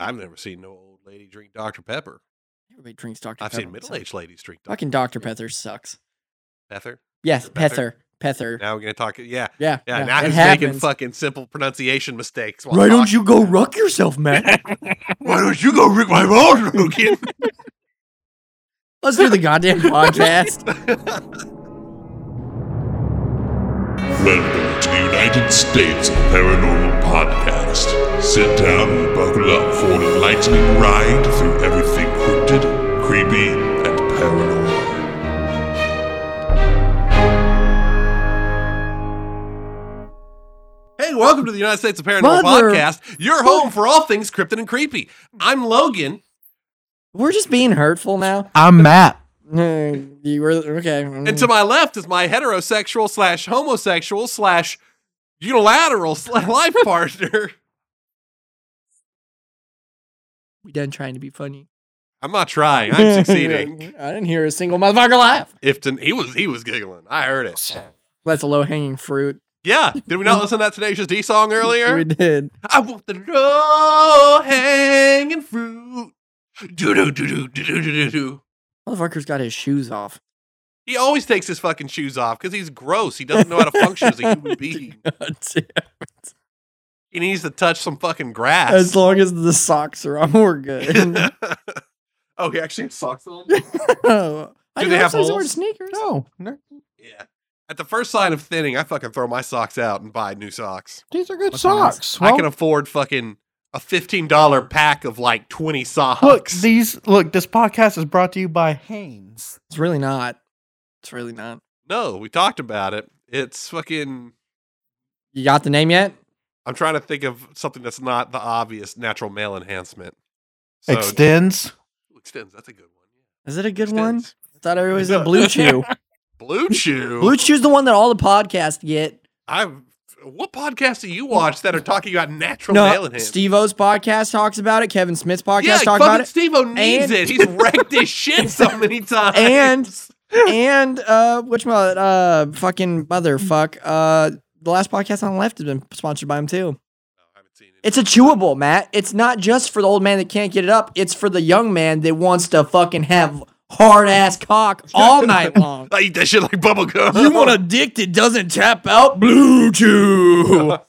I've never seen no old lady drink Dr. Pepper. Everybody drinks Dr. Pepper. I've Pepper. seen middle aged ladies drink Dr. Fucking Dr. Pepper sucks. Pepper. Yes, Pether? Pether. Pether. Now we're gonna talk. Yeah, Yeah. yeah. now it he's making fucking simple pronunciation mistakes. while Why don't you go ruck yourself, man? Why don't you go Rick my balls, Logan? Let's do the goddamn podcast. Welcome to the United States of Paranormal Podcast. Sit down and buckle up for an enlightening ride through everything cryptid, creepy, and paranormal. hey, welcome to the United States of Paranormal Mother- Podcast. Your home for all things cryptid and creepy. I'm Logan. We're just being hurtful now. I'm Matt. You were okay. Mm. And to my left is my heterosexual slash homosexual slash unilateral life partner. we done trying to be funny. I'm not trying. I'm succeeding. I didn't hear a single motherfucker laugh. Ifton, he was he was giggling. I heard it. That's a low hanging fruit. Yeah. Did we not listen to that Tenacious D song earlier? We did. I want the low hanging fruit. Do do do do do do do do. Motherfucker's got his shoes off. He always takes his fucking shoes off because he's gross. He doesn't know how to function as a human being. He needs to touch some fucking grass. as long as the socks are on, we're good. oh, he actually has socks on. oh, I Do didn't they have some sort of holes? sneakers. No, no, Yeah. At the first sign of thinning, I fucking throw my socks out and buy new socks. these are good What's on this? socks. I can afford fucking a fifteen dollar pack of like twenty socks. look, these look. This podcast is brought to you by Hanes. It's really not. It's really not. no, we talked about it. It's fucking. You got the name yet? I'm trying to think of something that's not the obvious natural male enhancement. So Extenze. Extenze. That's a good one. Is it a good Extenze. one? I thought it was a Blue Chew. Blue Chew. Blue Chew's the one that all the podcasts get. I. What podcast do you watch that are talking about natural male enhancement? Steve O's podcast talks about it. Kevin Smith's podcast yeah, talks about it. Steve-O needs And- it. He's wrecked his shit so many times. And- and uh which one uh fucking motherfuck. Uh the last podcast on the left has been sponsored by him too. I haven't seen it. It's a chewable, Matt. It's not just for the old man that can't get it up. It's for the young man that wants to fucking have hard ass cock all night long. I eat that shit like bubble gum. you want a dick that doesn't tap out? Blue Chew.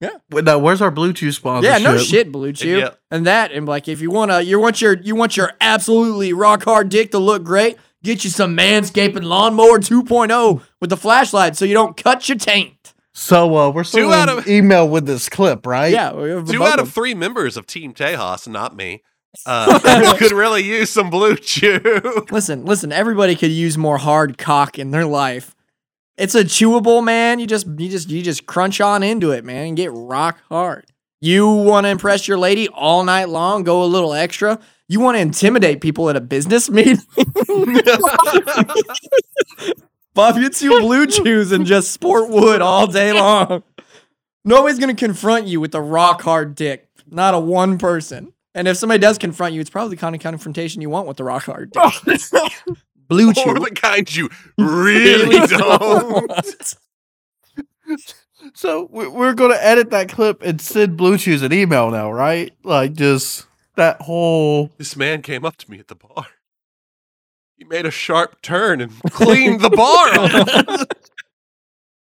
Yeah. Wait, now, where's our Blue Chew sponsor? yeah, no shit, Blue Chew. Yeah. And that, and like, if you wanna, you want your, you want your absolutely rock hard dick to look great. Get you some Manscaping Lawnmower 2.0 with the flashlight, so you don't cut your taint. So uh, we're still Two out of- email with this clip, right? Yeah, we have Two out of three members of Team Tejas, not me, uh, could really use some blue chew. Listen, listen. Everybody could use more hard cock in their life. It's a chewable, man. You just, you just, you just crunch on into it, man, and get rock hard. You want to impress your lady all night long? Go a little extra. You want to intimidate people at a business meeting? Bob, you two blue chews and just sport wood all day long. Nobody's gonna confront you with a rock hard dick. Not a one person. And if somebody does confront you, it's probably the kind of confrontation you want with the rock hard dick. blue chew. or the kind you really don't. So we're going to edit that clip and send Blue Chews an email now, right? Like just that whole. This man came up to me at the bar. He made a sharp turn and cleaned the bar off.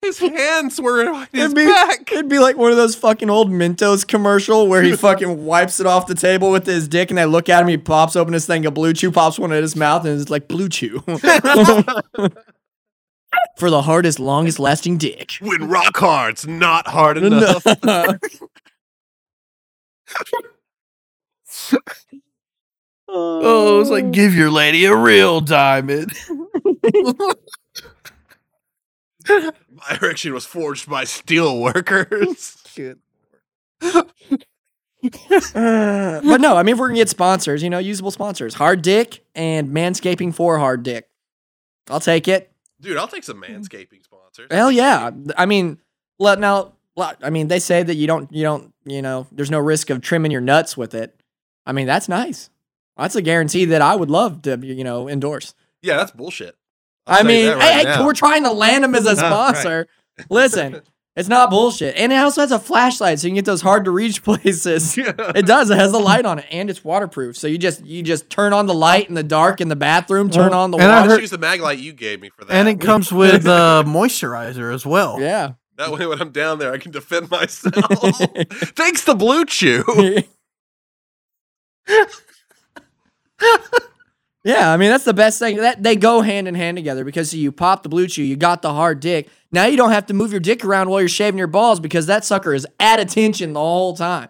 His hands were on his It'd be, back. it'd be like one of those fucking old Mentos commercial where he fucking wipes it off the table with his dick and they look at him, he pops open his thing of blue chew, pops one in his mouth, and it's like blue chew. For the hardest, longest lasting dick. When rock hard's not hard enough. Oh, it's like give your lady a real diamond. My erection was forged by steel workers. Uh, but no, I mean, if we're gonna get sponsors, you know, usable sponsors, Hard Dick and Manscaping for Hard Dick. I'll take it. Dude, I'll take some manscaping sponsors. Hell yeah. I mean, let now. I mean, they say that you don't, you don't, you know, there's no risk of trimming your nuts with it. I mean, that's nice. That's a guarantee that I would love to, you know, endorse. Yeah, that's bullshit. I'll I mean, right hey, hey, we're trying to land him as a Ah, right. sponsor. Listen, It's not bullshit. And it also has a flashlight so you can get those hard to reach places. It does. It has a light on it and it's waterproof. So you just you just turn on the light in the dark in the bathroom, turn on the And I I'll heard- use the mag light you gave me for that. And it comes with uh, moisturizer as well. Yeah. that way, when I'm down there, I can defend myself. Thanks to Blue Chew. Yeah, I mean that's the best thing. That they go hand in hand together because you pop the blue chew, you got the hard dick. Now you don't have to move your dick around while you're shaving your balls because that sucker is at attention the whole time.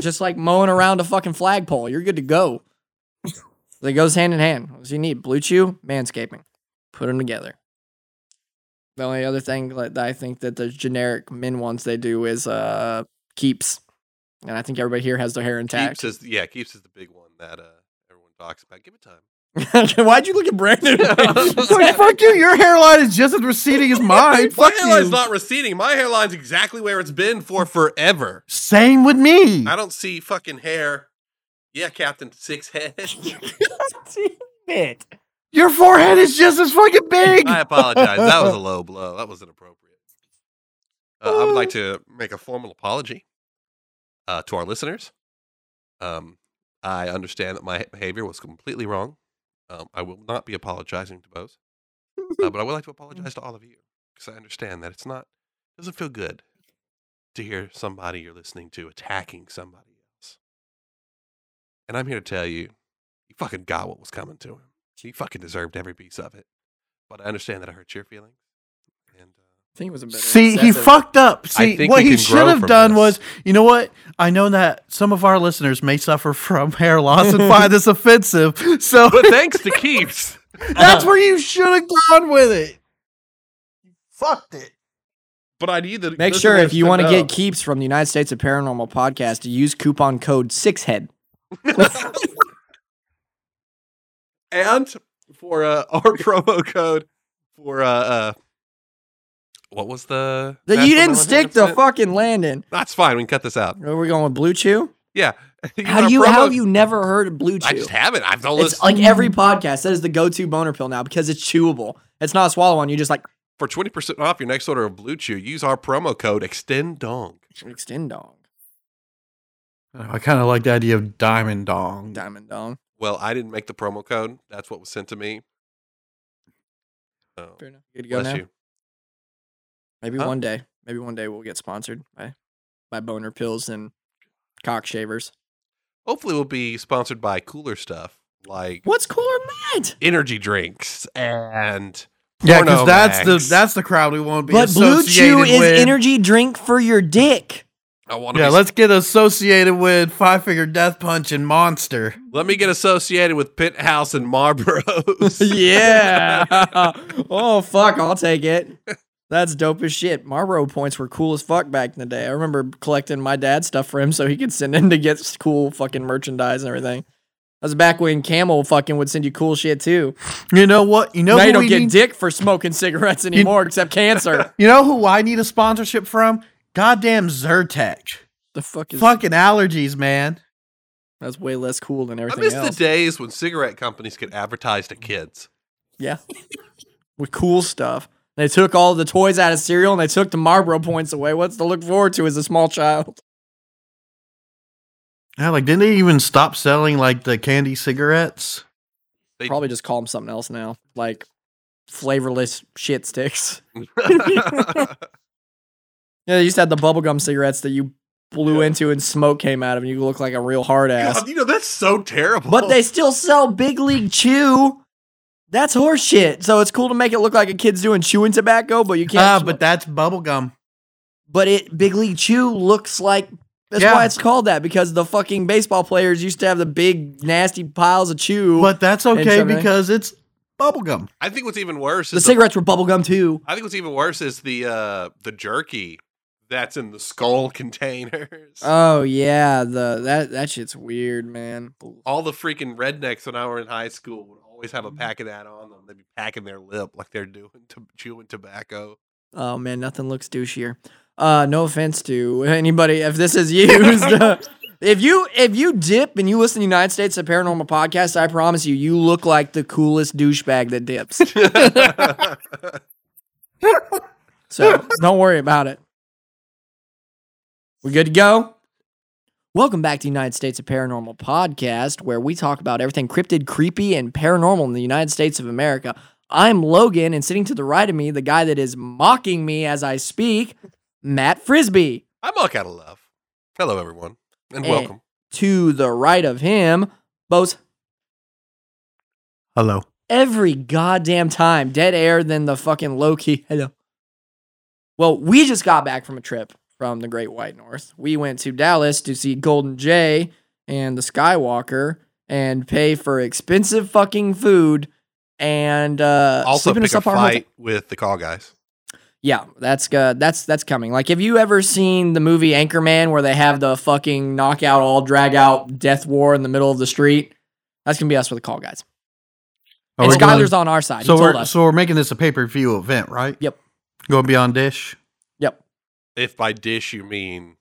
Just like mowing around a fucking flagpole. You're good to go. It goes hand in hand. What do you need? Blue chew, manscaping. Put them together. The only other thing that I think that the generic men ones they do is uh keeps. And I think everybody here has their hair intact. Keeps is yeah, keeps is the big one that uh, everyone talks about. Give it time. Why'd you look at Brandon? Like, fuck you. Your hairline is just as receding as mine. My Fuck hairline's you. not receding. My hairline's exactly where it's been for forever. Same with me. I don't see fucking hair. Yeah, Captain Six Head. it. Your forehead is just as fucking big. I apologize. That was a low blow. That was inappropriate. Uh, I would like to make a formal apology uh, to our listeners. Um, I understand that my behavior was completely wrong. Um, I will not be apologizing to Bose, uh, but I would like to apologize to all of you because I understand that it's not it doesn't feel good to hear somebody you're listening to attacking somebody else. And I'm here to tell you, he fucking got what was coming to him. He fucking deserved every piece of it. But I understand that I hurt your feelings. And I think it was a bit. See, he fucked up. See, what he should have done this. was, you know what? I know that some of our listeners may suffer from hair loss and find this offensive. So but thanks to Keeps. that's where you should have gone with it. You fucked it. But I need the Make sure if you want to get keeps from the United States of Paranormal podcast to use coupon code sixhead. and for uh, our promo code for uh, uh what was the That you didn't stick the Handicap? fucking landing. That's fine. We can cut this out. Are we going with Blue Chew? Yeah. Use How do you? promo- How have you never heard of Blue Chew? I just haven't. I've don't it's listen like every podcast. That is the go-to boner pill now because it's chewable. It's not a swallow one. You just like for twenty percent off your next order of Blue Chew. Use our promo code Extend Dong. extend dong, uh, I kind of like the idea of diamond dong. diamond dong. Well, I didn't make the promo code. That's what was sent to me. Oh, Fair enough. Good to go bless now. you. Maybe Huh? one day. Maybe one day we'll get sponsored by by boner pills and cock shavers. Hopefully, we'll be sponsored by cooler stuff like What's cooler than that? energy drinks and Yeah, because that's the that's the crowd we want to be But Blue associated Chew is energy drink for your dick. I want. Yeah, be, let's get associated with Five Finger Death Punch and Monster. let me get associated with Penthouse and Marlboros. yeah. oh fuck, I'll take it. That's dope as shit. Marlboro points were cool as fuck back in the day. I remember collecting my dad's stuff for him so he could send in to get cool fucking merchandise and everything. That was back when Camel fucking would send you cool shit too. You know what? You know now who you don't we get need? dick for smoking cigarettes anymore, except cancer. you know who I need a sponsorship from? Goddamn Zyrtec. the fuck is Fucking allergies, man. That's way less cool than I everything miss else. the days when cigarette companies could advertise to kids. Yeah. With cool stuff. They took all the toys out of cereal and they took the Marlboro points away. What's to look forward to as a small child? Yeah, like didn't they even stop selling like the candy cigarettes? They- Probably just call them something else now, like flavorless shit sticks. Yeah, they used to have the bubblegum cigarettes that you blew Yeah. into and smoke came out of and you look like a real hard ass. God, you know that's so terrible. But they still sell Big League Chew. That's horseshit. So it's cool to make it look like a kid's doing chewing tobacco, but you can't. Ah, smoke- but that's bubblegum. but it Big League Chew looks like that's Yeah. why it's called that because the fucking baseball players used to have the big nasty piles of chew. But that's okay because it's bubblegum. I think what's even worse the is cigarettes were bubblegum too. I think what's even worse is the uh the jerky that's in the skull containers. Oh yeah, the that that shit's weird, man. All the freaking rednecks when I were in high school would always have a Mm-hmm. pack of that on them. They'd be packing their lip like they're doing to chewing tobacco. Oh man, nothing looks douchier. Uh, no offense to anybody if this is used. if you if you dip and you listen to the United States of Paranormal podcast, I promise you, you look like the coolest douchebag that dips. So don't worry about it. We good to go? Welcome back to the United States of Paranormal podcast, where we talk about everything cryptid, creepy, and paranormal in the United States of America. I'm Logan, and sitting to the right of me, the guy that is mocking me as I speak, Matt Frisbee. I mock out of love. Hello, everyone, and Eh. welcome. To the right of him, Bose. Hello. Every goddamn time, dead air than the fucking low key. Hello. Well, we just got back from a trip from the Great White North. We went to Dallas to see Golden Jay and the Skywalker and pay for expensive fucking food and uh Also, sleeping pick us a up our hotel- fight with the call guys. Yeah, that's uh, that's that's coming. Like, have you ever seen the movie Anchorman where they have the fucking knockout, all drag out death war in the middle of the street? That's gonna be us with the call guys. Are and we Skyler's on our side. so he told we're us. so we're making this a pay per view event, right? Yep. Going beyond Dish. Yep. If by dish you mean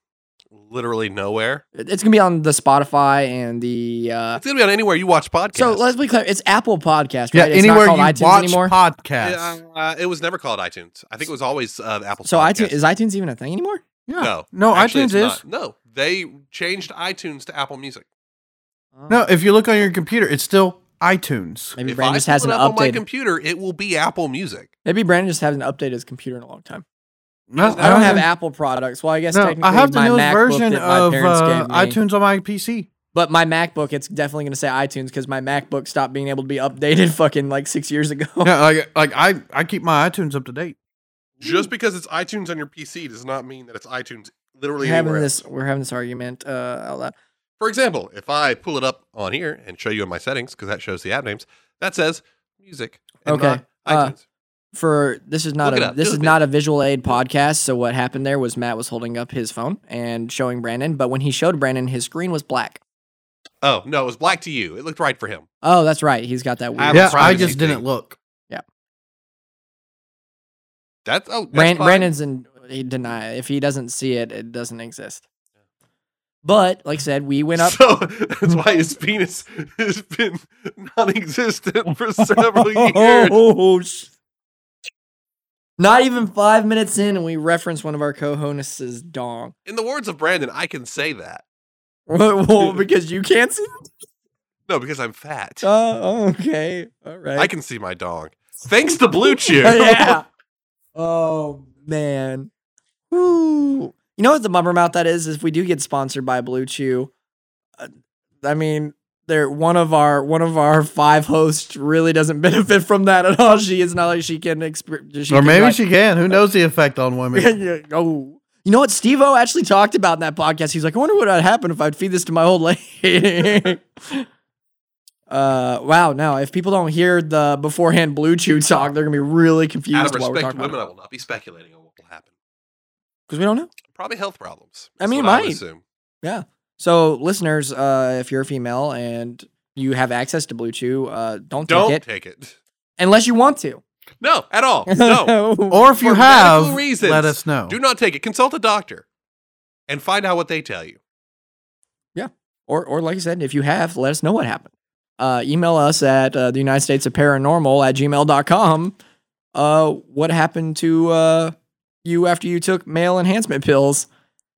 literally nowhere, It's gonna be on the Spotify and the. Uh, it's gonna be on anywhere you watch podcasts. so let's be clear. It's Apple Podcast, Yeah, right? It's anywhere not you called iTunes watch anymore. podcasts. Yeah, uh, it was never called iTunes. I think it was always uh, Apple. so Podcasts. iTunes is iTunes even a thing anymore? yeah. No, no, Actually, iTunes it's is. not. No, they changed iTunes to Apple Music. No, if you look on your computer, it's still iTunes. Maybe if Brandon I just pull hasn't it up on my updated. computer, it will be Apple Music. Maybe Brandon just hasn't updated his computer in a long time. No, I don't have Apple products. Well, I guess No, technically I have the my newest MacBook version of uh, iTunes on my PC. But my MacBook, it's definitely going to say iTunes because my MacBook stopped being able to be updated fucking like six years ago. yeah, like like I I keep my iTunes up to date. Just because it's iTunes on your PC does not mean that it's iTunes literally we're having anywhere this. We're having this argument. Uh, out loud. For example, if I pull it up on here and show you in my settings, because that shows the app names, that says music. and Okay, not uh, iTunes. For this is not Look a this do is it. not a visual aid podcast. So what happened there was Matt was holding up his phone and showing Brandon, but when he showed Brandon, his screen was black. oh no, it was black to you. It looked right for him. Oh, that's right. He's got that weird. Yeah, I just didn't thing. look. Yeah. That's oh, that's Brand, fine. Brandon's in he deny if he doesn't see it, it doesn't exist. But like I said, we went up. So that's why his penis has been non-existent for several years. Oh, sh- Not even five minutes in, and we reference one of our co-hosts' dong. In the words of Brandon, I can say that. well, because you can't see. No, because I'm fat. Oh, okay, all right. I can see my dong. Thanks to Blue Chew. yeah. Oh man. Woo. You know what the bummer about that is? Is If we do get sponsored by Blue Chew, uh, I mean, they're one of our one of our five hosts really doesn't benefit from that at all. She is not like she can experience. or maybe she can. Who knows the effect on women? Oh. You know what Steve O actually talked about in that podcast? He's like, I wonder what would happen if I'd feed this to my old lady. uh wow, now if people don't hear the beforehand blue chew talk, they're gonna be really Out confused of while we're respect to women, about I will not be speculating on what will happen. Because we don't know. Probably health problems. I is mean, what I would might. Assume. So listeners, uh, if you're a female and you have access to Blue Chew, uh, don't, take it Don't take it take it. unless you want to. No, at all. No. Or if you For have, medical reasons, let us know. Do not take it. Consult a doctor and find out what they tell you. Yeah. Or or like I said, if you have, let us know what happened. Uh, email us at uh, the United States of Paranormal at gmail.com. Uh, what happened to uh, you after you took male enhancement pills?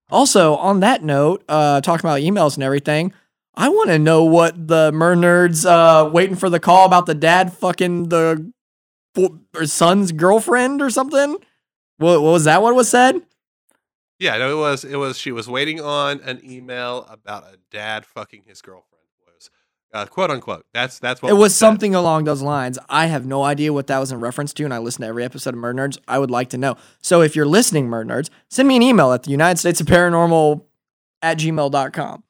Also, on that note, uh, talking about emails and everything, I want to know what the MurdNerds uh, waiting for the call about the dad fucking the son's girlfriend or something. What, what was that? What was said? Yeah, no, it was. It was. She was waiting on an email about a dad fucking his girlfriend. Was uh, quote unquote. That's that's what it was said. something along those lines. I have no idea what that was in reference to, and I listen to every episode of Murder Nerds. I would like to know. So if you're listening, Murder Nerds, send me an email at the United States of Paranormal at gmail.com.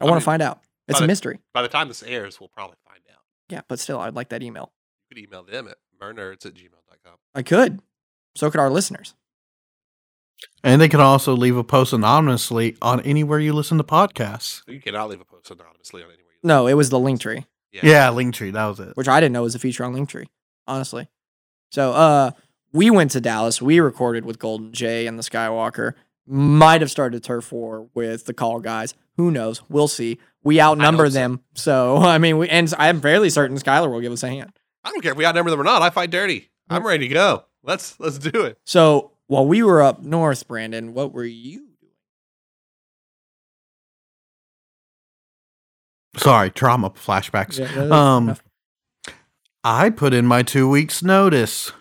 I I want to find out. It's a the- mystery. By the time this airs, we'll probably find out. Yeah, but still, I'd like that email. You could email them at murdnerds at gmail.com. I could. So could our listeners. And they can also leave a post anonymously on anywhere you listen to podcasts. You cannot leave a post anonymously on anywhere. You No, it was the Linktree, Yeah, Linktree, that was it. which I didn't know was a feature on Linktree, honestly. So uh we went to Dallas. We recorded with Golden Jay and the Skywalker. Might have started a turf war with the call guys. Who knows? We'll see. We outnumber hope so. them. So I mean we and I'm fairly certain Skylar will give us a hand. I don't care if we outnumber them or not. I fight dirty. I'm ready to go. Let's let's do it. So while we were up north, Brandon, what were you Sorry, trauma flashbacks. Yeah, um, enough. I put in my two weeks notice.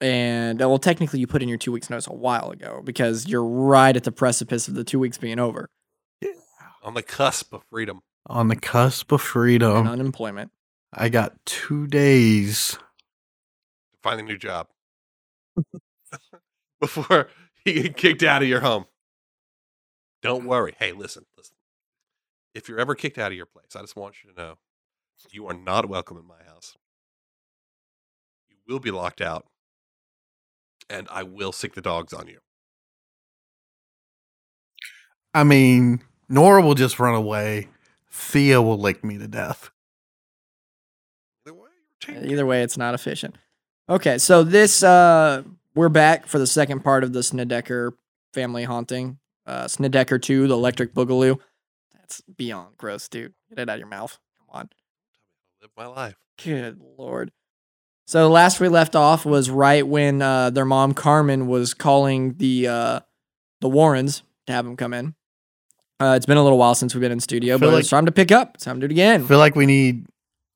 and uh, well, technically, you put in your two weeks notice a while ago because you're right at the precipice of the two weeks being over Yeah. On the cusp of freedom. On the cusp of and freedom, unemployment. I got two days. To find a new job. Before you get kicked out of your home. Don't worry. Hey, listen, listen. If you're ever kicked out of your place, I just want you to know you are not welcome in my house. You will be locked out. And I will sic the dogs on you. I mean, Nora will just run away. Thea will lick me to death. Either way, Either way, it's not efficient. Okay, so this uh we're back for the second part of the Snedeker family haunting. Uh Snedeker 2, the electric boogaloo. That's beyond gross, dude. Get it out of your mouth. Come on. live my life. Good lord. So last we left off was right when uh, their mom Carmen was calling the uh, the Warrens to have them come in. Uh, it's been a little while since we've been in studio, but like- it's time to pick up. It's time to do it I again. feel like we need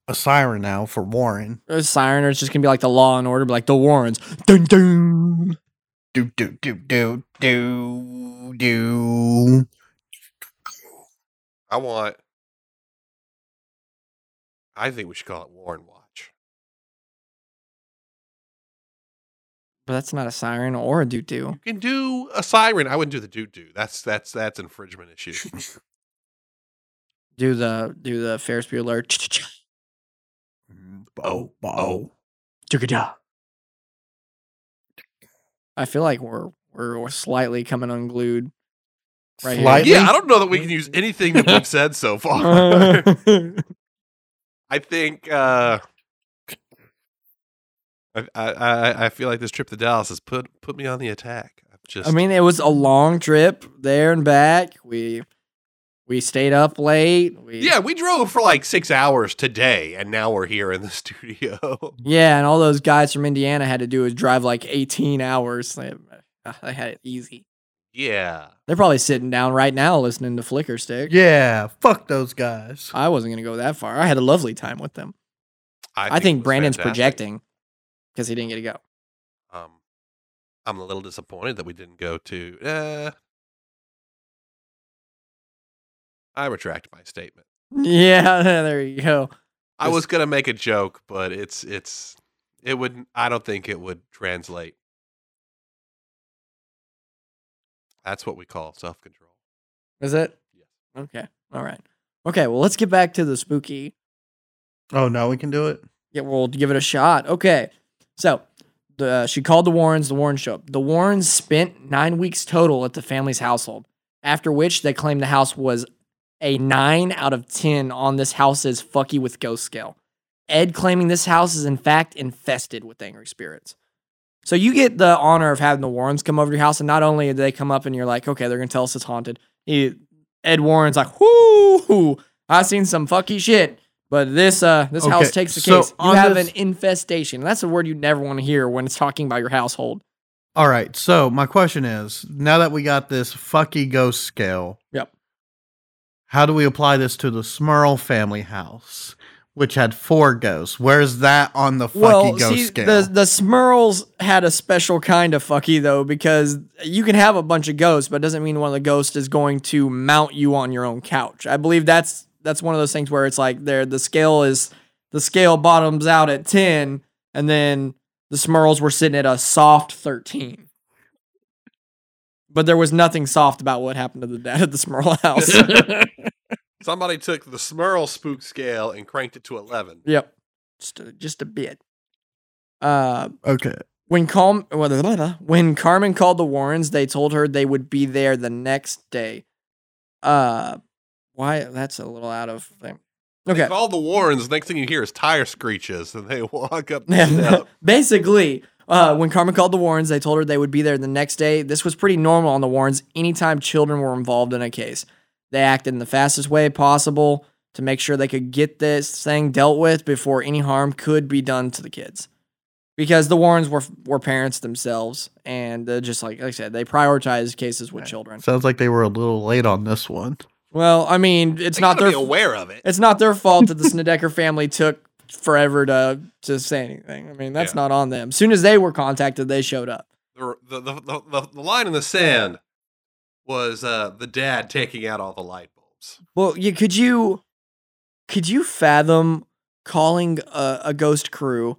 a siren now for Warren. A siren, or it's just gonna be like the Law and Order, be like the Warrens. Dun dun. Do do do do do do. I want. I think we should call it Warren Watch. But that's not a siren or a doo doo. You can do a siren. I wouldn't do the doo doo. That's that's that's infringement issue. Do the do the Ferris Bueller. Oh, oh. Chugga-da. I feel like we're, we're slightly coming unglued. Right here. Yeah, I don't know that we can use anything that we've said so far. I think uh, I, I I I feel like this trip to Dallas has put put me on the attack. I've just I mean, it was a long trip there and back. We we stayed up late. We, yeah, we drove for like six hours today, and now we're here in the studio. yeah, and all those guys from Indiana had to do is drive like 18 hours. They, uh, they had it easy. Yeah, They're probably sitting down right now listening to Flicker Stick. Yeah, fuck those guys. I wasn't gonna go that far. I had a lovely time with them. I, think, it was Brandon's fantastic. projecting because he didn't get to go. Um, I'm a little disappointed that we didn't go to. Uh, I retract my statement. Yeah, there you go. I was gonna make a joke, but it's it's it would. I don't think it would translate. That's what we call self control. Is it? Yes. Okay. All right. Okay. Well, let's get back to the spooky. Oh, now we can do it. Yeah, we'll give it a shot. Okay. So, the she called the Warrens. The Warrens show up. The Warrens spent nine weeks total at the family's household. After which they claimed the house was a nine out of ten on this house's fucky with ghost scale. Ed claiming this house is in fact infested with angry spirits. So you get the honor of having the Warrens come over to your house, and not only do they come up and you're like, okay, they're gonna tell us it's haunted. He, Ed Warren's like, whoo, I've seen some fucky shit. But this uh this house takes the so case. You have this- an infestation. That's a word you never want to hear when it's talking about your household. All right. So my question is, now that we got this fucky ghost scale, Yep. how do we apply this to the Smurl family house, which had four ghosts? Where's that on the fucky well, ghost see, scale? the the Smurls had a special kind of fucky though, because you can have a bunch of ghosts, but it doesn't mean one of the ghosts is going to mount you on your own couch. I believe that's that's one of those things where it's like there the scale is the scale bottoms out at ten, and then the Smurls were sitting at a soft thirteen. But there was nothing soft about what happened to the dad at the Smurl house. Somebody took the Smurl spook scale and cranked it to eleven. yep, just a, just a bit. Uh, okay. When Cal- when Carmen called the Warrens, they told her they would be there the next day. Uh, why? That's a little out of thing. They Okay. call the Warrens. Next thing you hear is tire screeches, and they walk up. the. Basically, uh, when Carmen called the Warrens, they told her they would be there the next day. This was pretty normal on the Warrens anytime children were involved in a case. They acted in the fastest way possible to make sure they could get this thing dealt with before any harm could be done to the kids. Because the Warrens were were parents themselves, and uh, just like, like I said, they prioritized cases with children. Sounds like they were a little late on this one. Well, I mean, it's They not their be aware of it. it's not their fault that the Snedeker family took forever to to say anything. I mean, that's Yeah. not on them. As soon as they were contacted, they showed up. The, the, the, the, the, the line in the sand was uh, the dad taking out all the light bulbs. Well, you could you could you fathom calling a, a ghost crew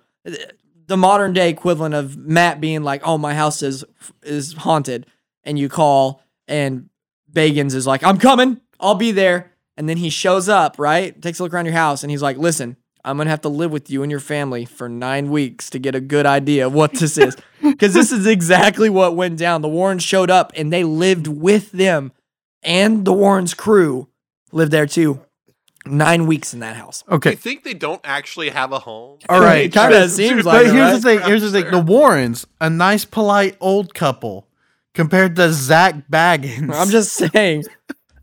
the modern day equivalent of Matt being like, "Oh, my house is is haunted," and you call and Bagans is like, "I'm coming, I'll be there," and then he shows up, right? Takes a look around your house, and he's like, "Listen." I'm gonna have to live with you and your family for nine weeks to get a good idea of what this is. Because this is exactly what went down. The Warrens showed up and they lived with them, and the Warrens crew lived there too. Nine weeks in that house. Okay. I think they don't actually have a home. All right. It kinda seems like But it, here's right? the thing. Here's the thing. The Warrens, a nice, polite old couple, compared to Zak Bagans. I'm just saying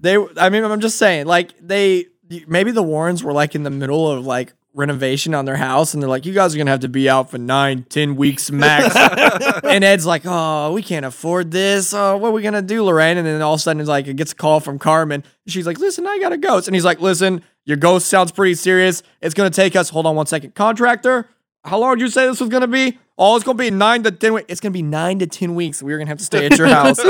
they. I mean, I'm just saying like they. Maybe the Warrens were like in the middle of like renovation on their house, and they're like, "You guys are gonna have to be out for nine, ten weeks max." and Ed's like, "Oh, we can't afford this. Oh, what are we gonna do, Lorraine?" And then all of a sudden, it's like it gets a call from Carmen. She's like, "Listen, I got a ghost," and he's like, "Listen, your ghost sounds pretty serious. It's gonna take us. Hold on one second, contractor." How long did you say this was gonna be? Oh, it's gonna be nine to ten weeks. It's gonna be nine to ten weeks. We're gonna have to stay at your house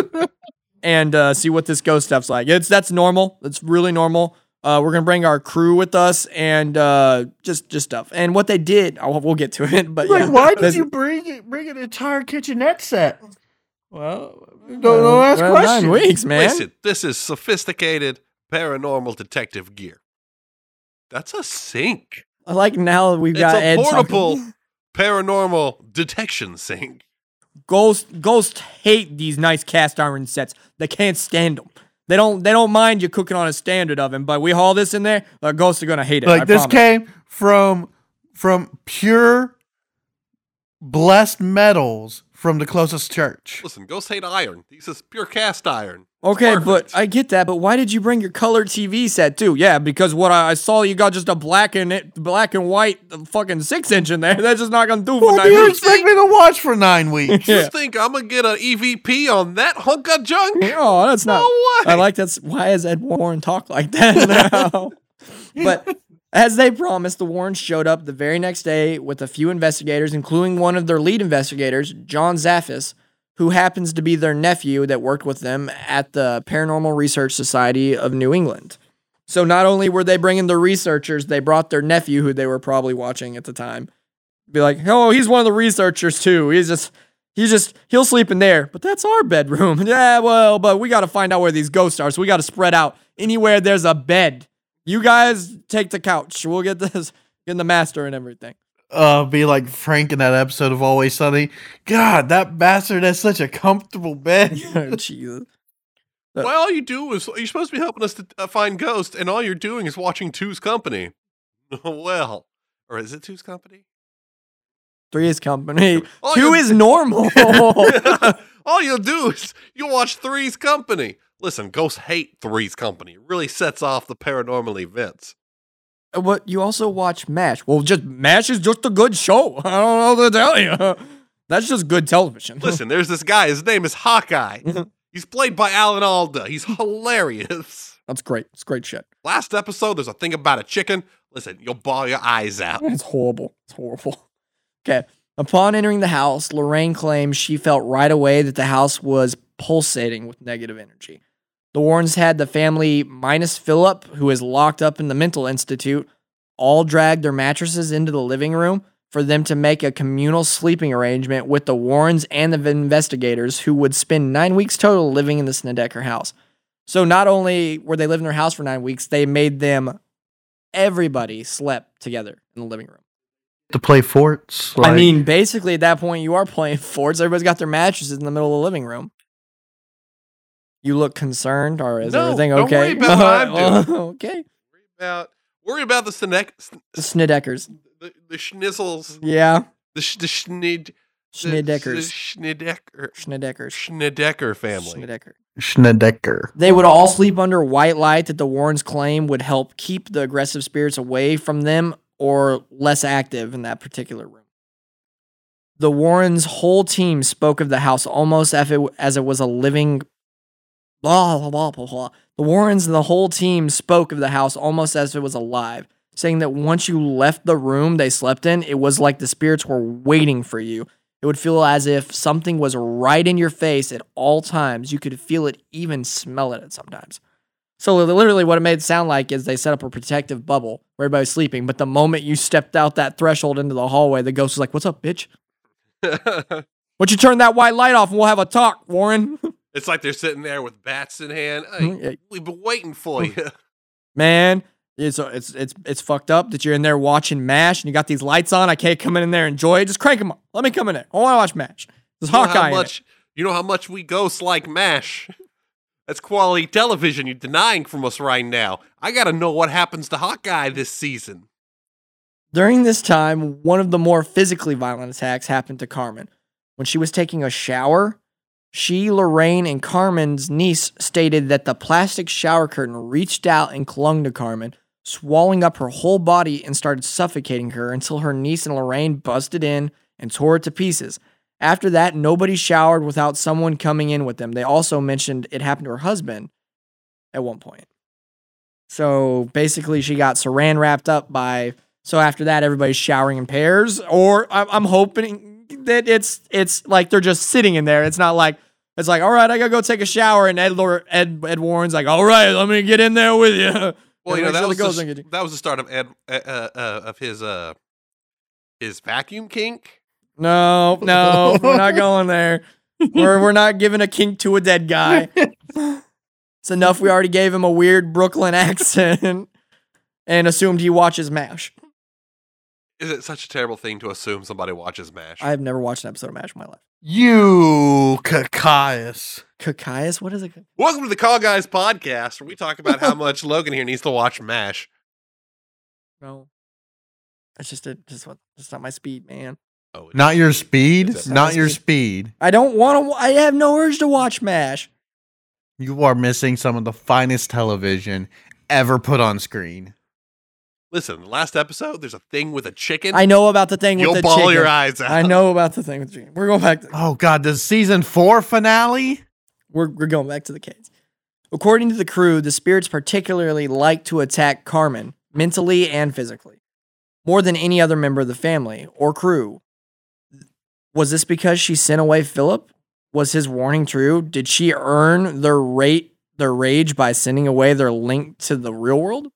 and uh, see what this ghost stuff's like. It's that's normal. It's really normal. Uh, we're gonna bring our crew with us and uh, just just stuff. And what they did, I'll, we'll get to it. But like, yeah, why did you bring it, bring an entire kitchenette set? Well, Don't, don't ask well, questions. Nine weeks, man. Listen, this is sophisticated paranormal detective gear. That's a sink. I like now we've It's got a Ed portable talking. paranormal detection sink. Ghosts ghosts hate these nice cast iron sets. They can't stand them. They don't. They don't mind you cooking on a standard oven, but we haul this in there. The ghosts are gonna hate it. I Like this promise. came from from pure blessed metals from the closest church. Listen, ghosts hate iron. This is pure cast iron. Okay, Perfect. but I get that. But why did you bring your color TV set too? Yeah, because what I, I saw, you got just a black and it, black and white fucking six inch in there. That's just not gonna do for What nine do you weeks. expect me to watch for nine weeks? Yeah. You think I'm gonna get an EVP on that hunk of junk? Oh, that's No not. way. I like that's why is Ed Warren talk like that now? but as they promised, the Warrens showed up the very next day with a few investigators, including one of their lead investigators, John Zaffis, who happens to be their nephew that worked with them at the Paranormal Research Society of New England. So not only were they bringing the researchers, they brought their nephew, who they were probably watching at the time. Be like, oh, he's one of the researchers too. He's just, he's just, he'll sleep in there. But that's our bedroom. yeah, well, but we got to find out where these ghosts are. So we got to spread out anywhere there's a bed. You guys take the couch. We'll get this, get the master and everything. Uh, be like Frank in that episode of Always Sunny. God, that bastard has such a comfortable bed. Jesus. Well, all you do is you're supposed to be helping us to uh, find ghosts, and all you're doing is watching Two's Company. well, or is it Two's Company? Three is company. All Two is normal. all you'll do is you watch Three's Company. Listen, ghosts hate Three's Company. It really sets off the paranormal events. What you also watch MASH? Well, just MASH is just a good show. I don't know what to tell you. That's just good television. Listen, there's this guy. His name is Hawkeye. He's played by Alan Alda. He's hilarious. That's great. It's great shit. Last episode, there's a thing about a chicken. Listen, you'll bawl your eyes out. It's horrible. It's horrible. Okay. Upon entering the house, Lorraine claims she felt right away that the house was pulsating with negative energy. The Warrens had the family, minus Philip, who is locked up in the mental institute, all drag their mattresses into the living room for them to make a communal sleeping arrangement with the Warrens and the investigators who would spend nine weeks total living in the Snedeker house. So not only were they living in their house for nine weeks, they made them everybody slept together in the living room. to play forts. I mean, basically at that point you are playing forts. Everybody's got their mattresses in the middle of the living room. You look concerned, or is No, everything don't okay? worry about what I'm Well, oh, okay. Worry about, worry about the Snedek, The Snedeckers. the, the schnizzles, Yeah. the, sh- the Schnid, the- Schnedeckers. the Schnedecker, Schnedeckers. Schnedecker family. Schnedecker. Schnedecker. They would all sleep under white light that the Warrens claim would help keep the aggressive spirits away from them or less active in that particular room. The Warrens' whole team spoke of the house almost as, it, as it was a living Blah, blah, blah, blah, blah. The Warrens and the whole team spoke of the house almost as if it was alive, saying that once you left the room they slept in, it was like the spirits were waiting for you. It would feel as if something was right in your face at all times. You could feel it, even smell it at sometimes. So literally, what it made it sound like is they set up a protective bubble where everybody's sleeping. But the moment you stepped out that threshold into the hallway, the ghost was like, "What's up, bitch? Why don't you turn that white light off and we'll have a talk, Warren?" it's like they're sitting there with bats in hand. Mm, Hey, we've been waiting for you. Man, it's it's it's it's fucked up that you're in there watching Mash and you got these lights on. I can't come in there and enjoy it. Just crank them up. Let me come in there. I want to watch Mash. There's You know Hawkeye. how in it. much you know how much we ghosts like MASH. That's quality television you're denying from us right now. I gotta know what happens to Hawkeye this season. During this time, one of the more physically violent attacks happened to Carmen. When she was taking a shower, she, Lorraine, and Carmen's niece stated that the plastic shower curtain reached out and clung to Carmen, swallowing up her whole body and started suffocating her until her niece and Lorraine busted in and tore it to pieces. After that, nobody showered without someone coming in with them. They also mentioned it happened to her husband at one point. So basically, she got saran wrapped up by so after that, everybody's showering in pairs, or I'm, hoping that it's it's like they're just sitting in there. It's not like it's like all right, I gotta go take a shower, and Ed Lor- Ed Ed Warren's like, all right, let me get in there with you. Well, you know that was the ghost the, don't get you. that was the start of Ed uh, uh, of his uh his vacuum kink. No, no, we're not going there. We're we're not giving a kink to a dead guy. It's enough. We already gave him a weird Brooklyn accent and assumed he watches Mash. Is it such a terrible thing to assume somebody watches MASH? I've never watched an episode of Mash in my life. You Cacaius. Cacaius, what is it? Welcome to the Call Guys podcast, where we talk about how much Logan here needs to watch MASH. No, it's just a just what it's not my speed, man. Oh, it Not is. your speed. It's a- Not your speed. I don't want to. I have no urge to watch Mash. You are missing some of the finest television ever put on screen. Listen, the last episode, there's a thing with a chicken. I know about the thing with You'll the bawl chicken. your eyes out. I know about the thing with the chicken. We're going back. To, Oh God, the season four finale. we're we're going back to the kids. According to the crew, the spirits particularly like to attack Carmen mentally and physically, more than any other member of the family or crew. Was this because she sent away Philip? Was his warning true? Did she earn their rate their rage by sending away their link to the real world?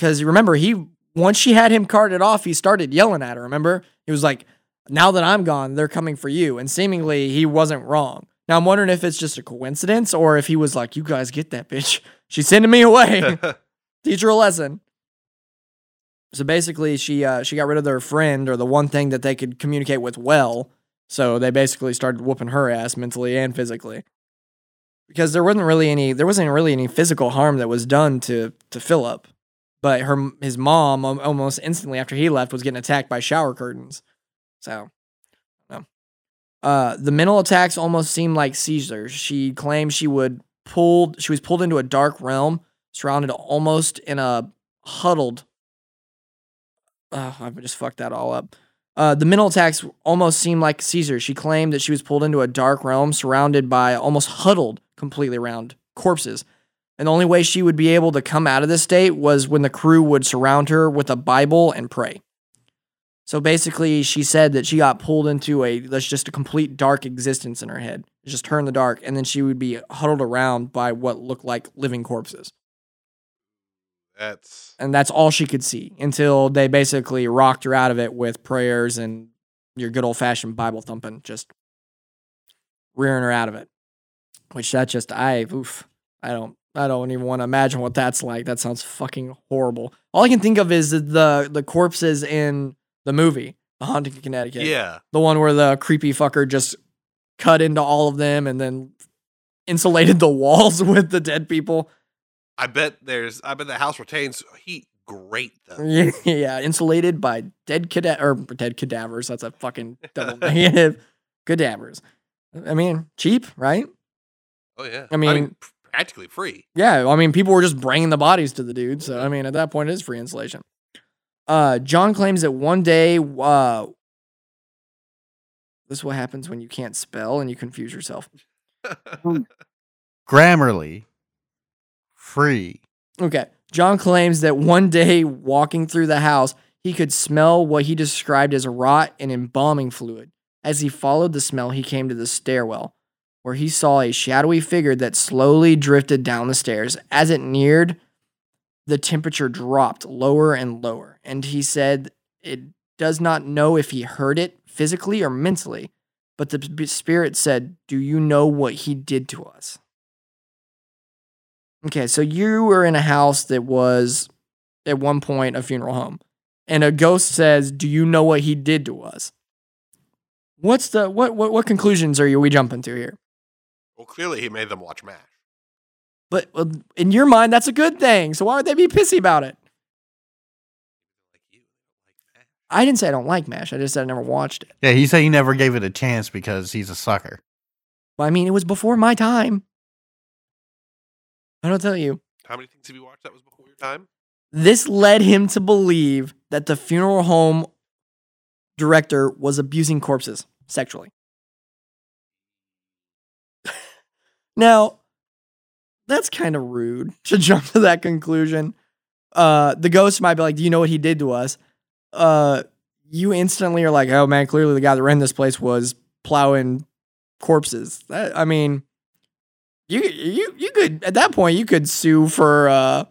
Because remember, he once she had him carted off, he started yelling at her. Remember, he was like, "Now that I'm gone, they're coming for you." And seemingly, he wasn't wrong. Now I'm wondering if it's just a coincidence or if he was like, "You guys get that bitch? She's sending me away. Teach her a lesson." So basically, she uh, she got rid of their friend or the one thing that they could communicate with well. So they basically started whooping her ass mentally and physically. Because there wasn't really any there wasn't really any physical harm that was done to to Philip, but her his mom almost instantly after he left was getting attacked by shower curtains. So, no. Uh, the mental attacks almost seemed like seizures. She claimed she would pulled she was pulled into a dark realm, surrounded almost in a huddled. Oh, I just fucked that all up. Uh, the mental attacks almost seemed like seizures. She claimed that she was pulled into a dark realm, surrounded by almost huddled completely around corpses. And the only way she would be able to come out of this state was when the crew would surround her with a Bible and pray. So basically, she said that she got pulled into a that's just a complete dark existence in her head. Just her in the dark, and then she would be huddled around by what looked like living corpses, That's and that's all she could see until they basically rocked her out of it with prayers and your good old fashioned Bible thumping, just rearing her out of it. Which that just I oof, I don't I don't even want to imagine what that's like. That sounds fucking horrible. All I can think of is the the corpses in the movie, The Haunting of Connecticut. yeah. The one where the creepy fucker just cut into all of them and then insulated the walls with the dead people. I bet there's. I bet the house retains heat great though. Yeah, insulated by dead cada- or dead cadavers. That's a fucking double negative. Cadavers. I mean, cheap, right? Oh yeah. I mean- practically free. Yeah, I mean, people were just bringing the bodies to the dude. So, I mean, at that point, it is free insulation. Uh, John claims that one day, uh, this is what happens when you can't spell and you confuse yourself. Grammarly. Free. Okay. John claims that one day walking through the house, he could smell what he described as rot and embalming fluid. As he followed the smell, he came to the stairwell, where he saw a shadowy figure that slowly drifted down the stairs. As it neared, the temperature dropped lower and lower, and he said it does not know if he heard it physically or mentally, but the spirit said, Do you know what he did to us? Okay, so you were in a house that was at one point a funeral home, and a ghost says, "Do you know what he did to us?" What's the what what what conclusions are you we jumping to here? Well, clearly he made them watch MASH. But uh, in your mind, that's a good thing. So why would they be pissy about it? Like you, like MASH. I didn't say I don't like Mash. I just said I never watched it. Yeah, he said he never gave it a chance because he's a sucker. But I mean, it was before my time. I don't tell you. How many things have you watched that was before your time? This led him to believe that the funeral home director was abusing corpses sexually. Now, that's kind of rude to jump to that conclusion. Uh, the ghost might be like, "Do you know what he did to us?" Uh, you instantly are like, "Oh man, clearly the guy that ran this place was plowing corpses." That, I mean, you you you could at that point you could sue for uh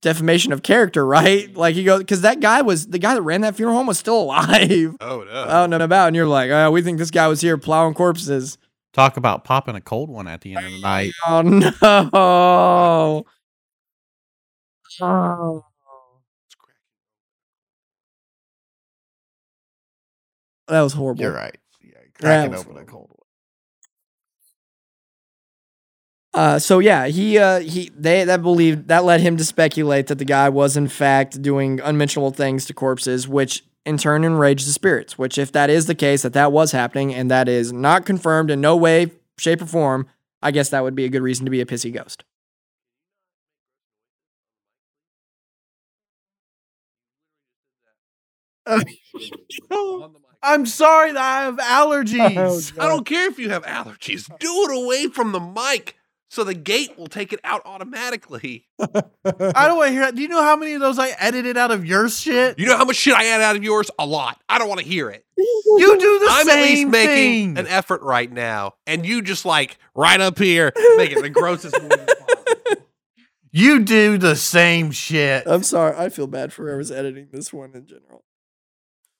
defamation of character, right? Like you go because that guy was the guy that ran that funeral home was still alive Oh no. out and about, and you're like, oh, we think this guy was here plowing corpses. Talk about popping a cold one at the end of the night. Oh no! Oh. That was horrible. You're right. Yeah, That cracking was open a cold one. Uh, so yeah, he uh, he they that believed that led him to speculate that the guy was in fact doing unmentionable things to corpses, which in turn enraged the spirits. Which, if that is the case, that that was happening, and that is not confirmed in no way, shape, or form, I guess that would be a good reason to be a pissy ghost. On the mic. I'm sorry that I have allergies. Oh, I don't care if you have allergies. Do it away from the mic so the gate will take it out automatically. I don't want to hear that. Do you know how many of those I edited out of your shit? You know how much shit I add out of yours? A lot. I don't want to hear it. You do the same shit. I'm at least same making thing. an effort right now, and you just like right up here making the grossest possible. you do the same shit. I'm sorry. I feel bad for whoever's editing this one in general.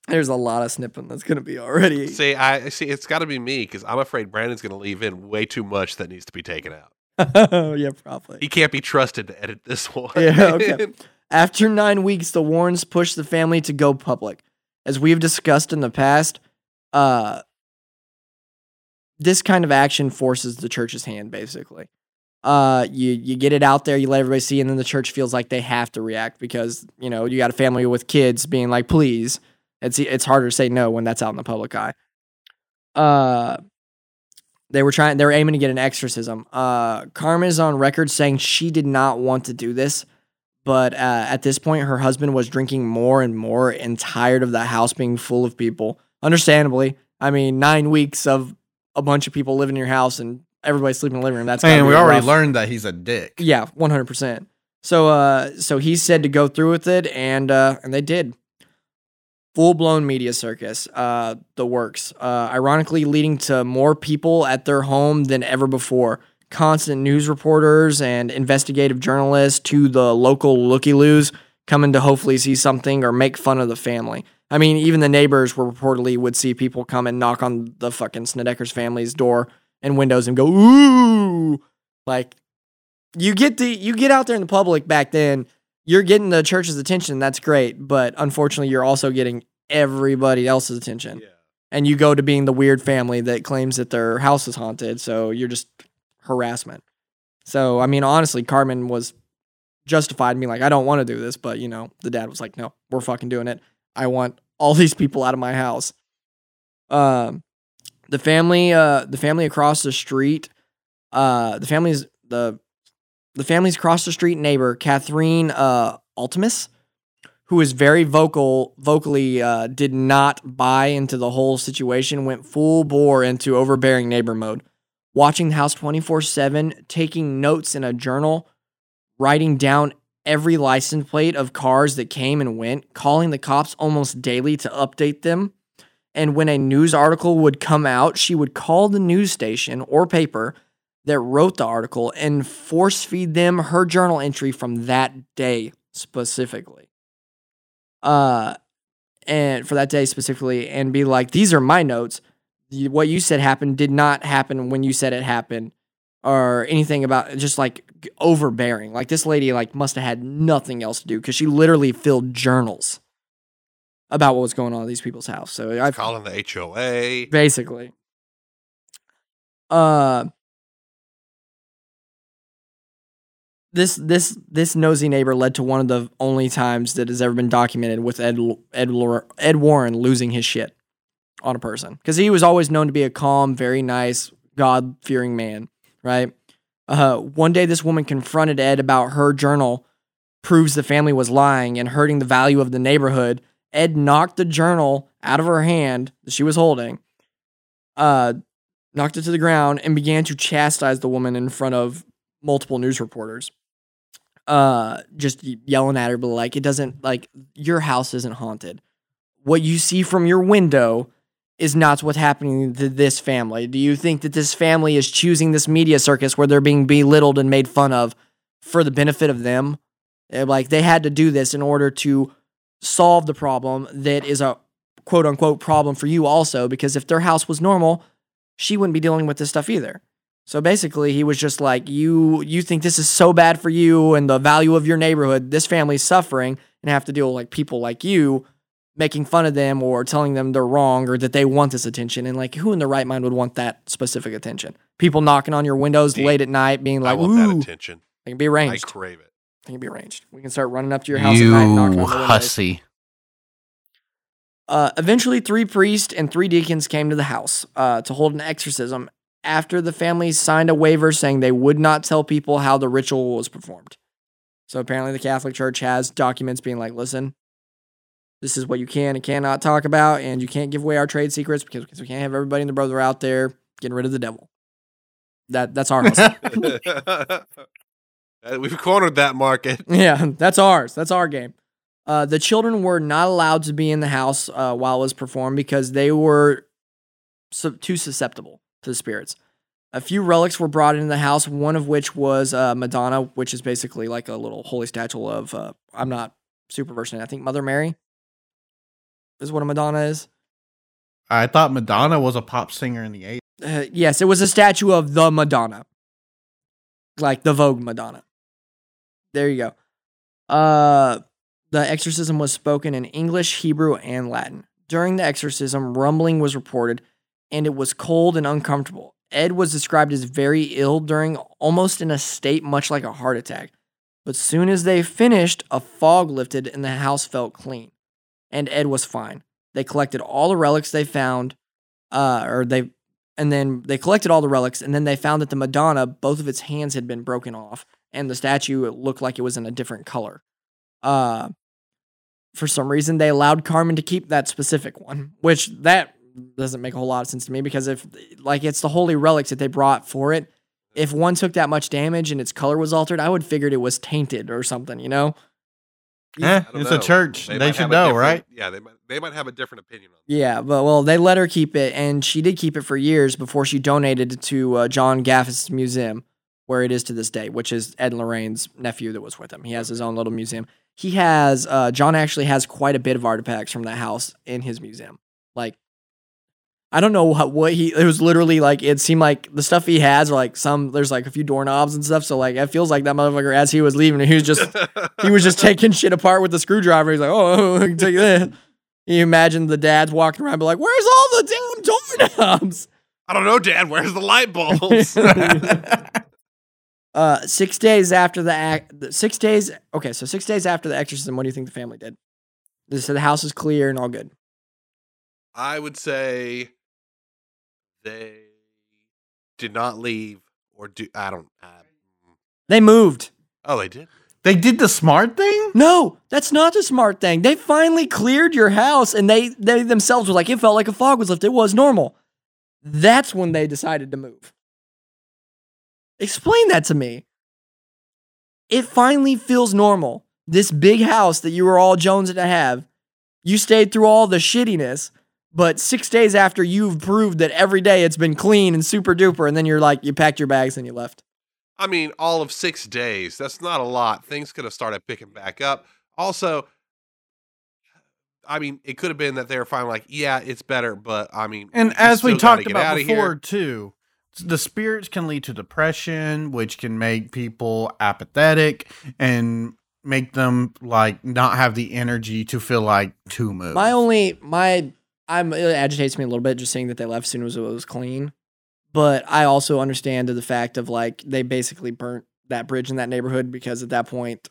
There's a lot of snipping that's going to be already. See, I see. It's got to be me because I'm afraid Brandon's going to leave in way too much that needs to be taken out. yeah, probably. He can't be trusted to edit this one. Yeah, okay. After nine weeks, the Warrens pushed the family to go public. As we've discussed in the past, uh, this kind of action forces the church's hand, basically. Uh, you you get it out there, you let everybody see, and then the church feels like they have to react because you know you got a family with kids being like, "Please." It's it's harder to say no when that's out in the public eye. Uh, they were trying. They were aiming to get an exorcism. Uh, Carmen is on record saying she did not want to do this, but uh, at this point, her husband was drinking more and more and tired of the house being full of people. Understandably, I mean, nine weeks of a bunch of people living in your house and everybody sleeping in the living room. That's And we already rough. learned that he's a dick. Yeah, one hundred percent. So, uh, so he said to go through with it, and uh, and they did. Full blown media circus, uh, the works. Uh, ironically, leading to more people at their home than ever before. Constant news reporters and investigative journalists to the local looky loos coming to hopefully see something or make fun of the family. I mean, even the neighbors were reportedly would see people come and knock on the fucking Snedeker's family's door and windows and go, ooh, like you get the you get out there in the public back then you're getting the church's attention that's great but unfortunately you're also getting everybody else's attention. Yeah. and you go to being the weird family that claims that their house is haunted so you're just harassment. So i mean honestly carmen was justified in being like i don't want to do this but you know the dad was like no we're fucking doing it. I want all these people out of my house. Um the family uh the family across the street uh the family's the the family's across the street neighbor, Catherine uh, Altimus, who is very vocal, vocally uh, did not buy into the whole situation, went full bore into overbearing neighbor mode. watching the house 24 7, taking notes in a journal, writing down every license plate of cars that came and went, calling the cops almost daily to update them. And when a news article would come out, she would call the news station or paper that wrote the article and force feed them her journal entry from that day specifically. Uh, and for that day specifically, and be like, these are my notes. What you said happened did not happen when you said it happened, or anything about just like overbearing. Like this lady, like must have had nothing else to do because she literally filled journals about what was going on at these people's house. So I Calling the HOA. basically. Uh this this this nosy neighbor led to one of the only times that has ever been documented with Ed Ed, Ed Warren losing his shit on a person because he was always known to be a calm, very nice, God fearing man, right? Uh, one day, this woman confronted Ed about her journal proves the family was lying and hurting the value of the neighborhood. Ed knocked the journal out of her hand that she was holding, uh, knocked it to the ground, and began to chastise the woman in front of multiple news reporters. Uh, just yelling at her, but like, it doesn't, like, your house isn't haunted. What you see from your window is not what's happening to this family. Do you think that this family is choosing this media circus where they're being belittled and made fun of for the benefit of them? Eh, Like, they had to do this in order to solve the problem that is a quote unquote problem for you also because if their house was normal she wouldn't be dealing with this stuff either so basically he was just like you you think this is so bad for you and the value of your neighborhood this family's suffering and have to deal with like people like you making fun of them or telling them they're wrong or that they want this attention and like who in the right mind would want that specific attention people knocking on your windows Deep. late at night being like, I like want ooh that attention. they can be arranged. I arranged crave it. they can be arranged we can start running up to your house at night and knocking You on the windows. hussy. Uh, eventually, three priests and three deacons came to the house uh, to hold an exorcism after the family signed a waiver saying they would not tell people how the ritual was performed. So apparently, the Catholic Church has documents being like, listen, this is what you can and cannot talk about, and you can't give away our trade secrets because, because we can't have everybody and the brother out there getting rid of the devil. That that's our house. Uh, We've cornered that market. Yeah, that's ours. That's our game. Uh, the children were not allowed to be in the house uh, while it was performed because they were su- too susceptible to the spirits. A few relics were brought into the house, one of which was uh, Madonna, which is basically like a little holy statue of, uh, I'm not super versed in it. I think Mother Mary is what a Madonna is. I thought Madonna was a pop singer in the 80s. Uh, yes, it was a statue of the Madonna, like the Vogue Madonna. There you go. Uh, the exorcism was spoken in English, Hebrew, and Latin. During the exorcism, rumbling was reported, and it was cold and uncomfortable. Ed was described as very ill during almost in a state much like a heart attack. But soon as they finished, a fog lifted and the house felt clean, and Ed was fine. They collected all the relics they found, uh, or they and then they collected all the relics and then they found that the madonna both of its hands had been broken off and the statue looked like it was in a different color uh for some reason they allowed carmen to keep that specific one which that doesn't make a whole lot of sense to me because if like it's the holy relics that they brought for it if one took that much damage and its color was altered i would figured it was tainted or something you know Eh, it's know. a church. They, might should know, right? Yeah, they might. They might have a different opinion on. Yeah, but well, they let her keep it, and she did keep it for years before she donated it to uh, John Zaffis Museum, where it is to this day, which is Ed Lorraine's nephew that was with him. He has his own little museum. He has uh, John actually has quite a bit of artifacts from that house in his museum. Like, I don't know what, what he. It was literally like it seemed like the stuff he has are like some. There's like a few doorknobs and stuff. So like it feels like that motherfucker as he was leaving, he was just he was just taking shit apart with the screwdriver. He's like, oh, I can take that. You imagine the dads walking around, be like, "Where's all the damn doorknobs?" I don't know, Dad. Where's the light bulbs? uh, six days after the act, the- six days. Okay, so six days after the exorcism, what do you think the family did? They said the house is clear and all good. I would say they did not leave or do. I don't. Uh, They moved. oh, they did. They did the smart thing? No, that's not the smart thing. They finally cleared your house, and they they themselves were like, it felt like a fog was lifted. It was normal. That's when they decided to move. Explain that to me. It finally feels normal. This big house that you were all jonesing to have, you stayed through all the shittiness, but six days after you've proved that every day it's been clean and super duper, and then you're like, you packed your bags and you left. I mean, all of six days. That's not a lot. Things could have started picking back up. Also, I mean, it could have been that they were finally like, yeah, it's better, but I mean, And as we talked about outta here. before, too, the spirits can lead to depression, which can make people apathetic and make them like not have the energy to feel like to move. My only my I'm it agitates me a little bit just seeing that they left as soon as it was clean. But I also understand the fact of like they basically burnt that bridge in that neighborhood because at that point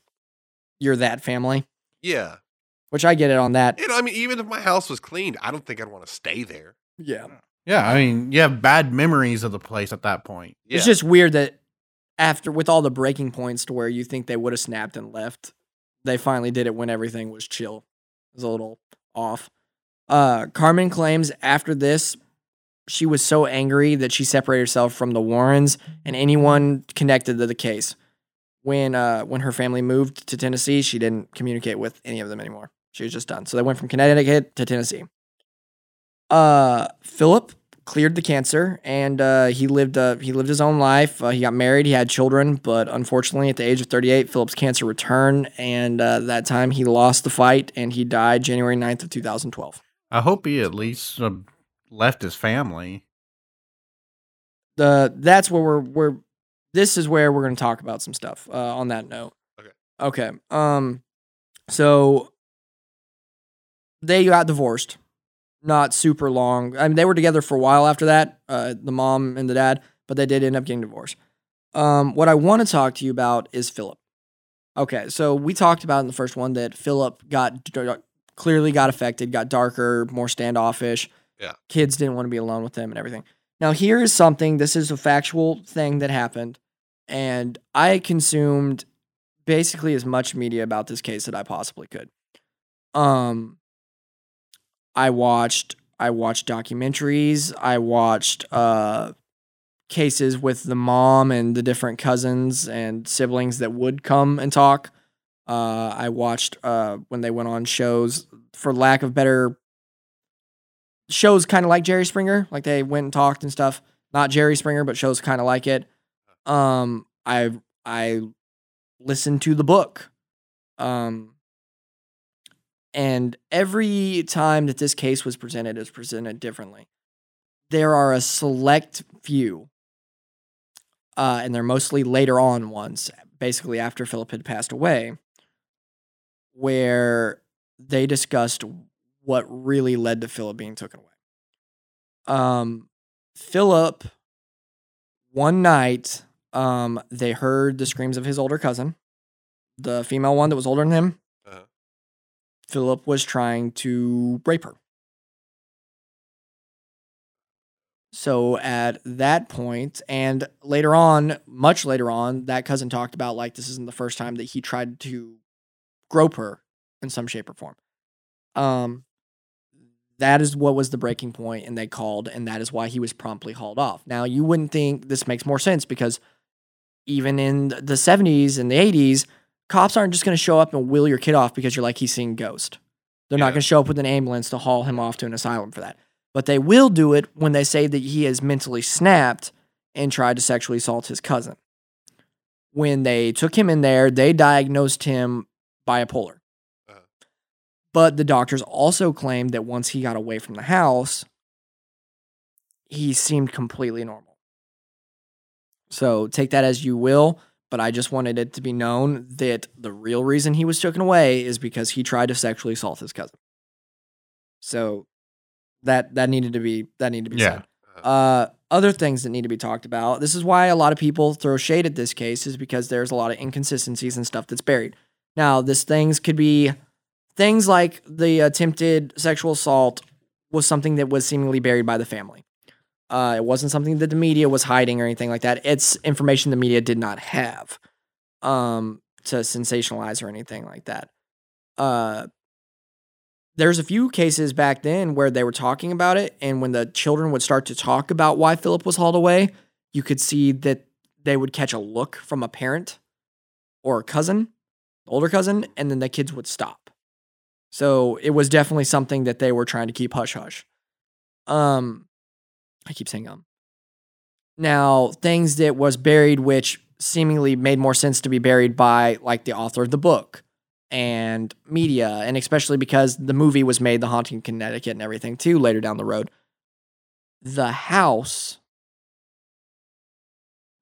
you're that family. Yeah. Which I get it on that. And I mean, even if my house was cleaned, I don't think I'd want to stay there. Yeah. Hmm. yeah, I mean, you have bad memories of the place at that point. Yeah. It's just weird that after with all the breaking points to where you think they would have snapped and left, they finally did it when everything was chill. It was a little off. Uh Carmen claims after this she was so angry that she separated herself from the Warrens and anyone connected to the case. When uh when her family moved to Tennessee, she didn't communicate with any of them anymore. She was just done. So they went from Connecticut to Tennessee. Uh Philip cleared the cancer and uh, he lived uh, he lived his own life. Uh, he got married, he had children, but unfortunately, at the age of 38, Philip's cancer returned, and uh, that time he lost the fight and he died January 9th of 2012. I hope he at least uh, left his family. The that's where we're we're this is where we're going to talk about some stuff. Uh, on that note, Okay. okay. Um, so they got divorced. Not super long. I mean, they were together for a while after that. Uh, the mom and the dad, but they did end up getting divorced. Um, what I want to talk to you about is Philip. Okay, so we talked about in the first one that Philip got d- clearly got affected, got darker, more standoffish. Yeah. Kids didn't want to be alone with him and everything. Now, here is something. This is a factual thing that happened, and I consumed basically as much media about this case that I possibly could. Um, I watched I watched documentaries. I watched uh cases with the mom and the different cousins and siblings that would come and talk. Uh, I watched uh, when they went on shows, for lack of better, shows kind of like Jerry Springer, like they went and talked and stuff. Not Jerry Springer, but shows kind of like it. Um, I I listened to the book. Um, and every time that this case was presented, was presented differently. There are a select few, uh, and they're mostly later on ones, basically after Philip had passed away, where they discussed what really led to Philip being taken away. Um, Philip, one night, um, they heard the screams of his older cousin, the female one that was older than him. Uh-huh. Philip was trying to rape her. So at that point, and later on, much later on, that cousin talked about like this isn't the first time that he tried to grope her in some shape or form. Um, that is what was the breaking point, and they called, and that is why he was promptly hauled off. Now you wouldn't think this makes more sense because even in the 70s and the 80s, cops aren't just going to show up and wheel your kid off because you're like he's seeing ghost. They're not going to show up with an ambulance to haul him off to an asylum for that. But they will do it when they say that he has mentally snapped and tried to sexually assault his cousin. When they took him in there, they diagnosed him bipolar. Uh-huh. But the doctors also claimed that once he got away from the house, he seemed completely normal. So take that as you will, but I just wanted it to be known that the real reason he was taken away is because he tried to sexually assault his cousin. So that that needed to be that needed to be Yeah. said. Uh, other things that need to be talked about. This is why a lot of people throw shade at this case is because there's a lot of inconsistencies and stuff that's buried. Now, this things could be things like the attempted sexual assault was something that was seemingly buried by the family. Uh, it wasn't something that the media was hiding or anything like that. It's information the media did not have um, to sensationalize or anything like that. Uh, there's a few cases back then where they were talking about it, and when the children would start to talk about why Philip was hauled away, you could see that they would catch a look from a parent or a cousin, older cousin, and then the kids would stop. So it was definitely something that they were trying to keep hush hush. Um, I keep saying um. Now things that was buried, which seemingly made more sense to be buried by like the author of the book and media, and especially because the movie was made, The Haunting Connecticut, and everything too later down the road. The house,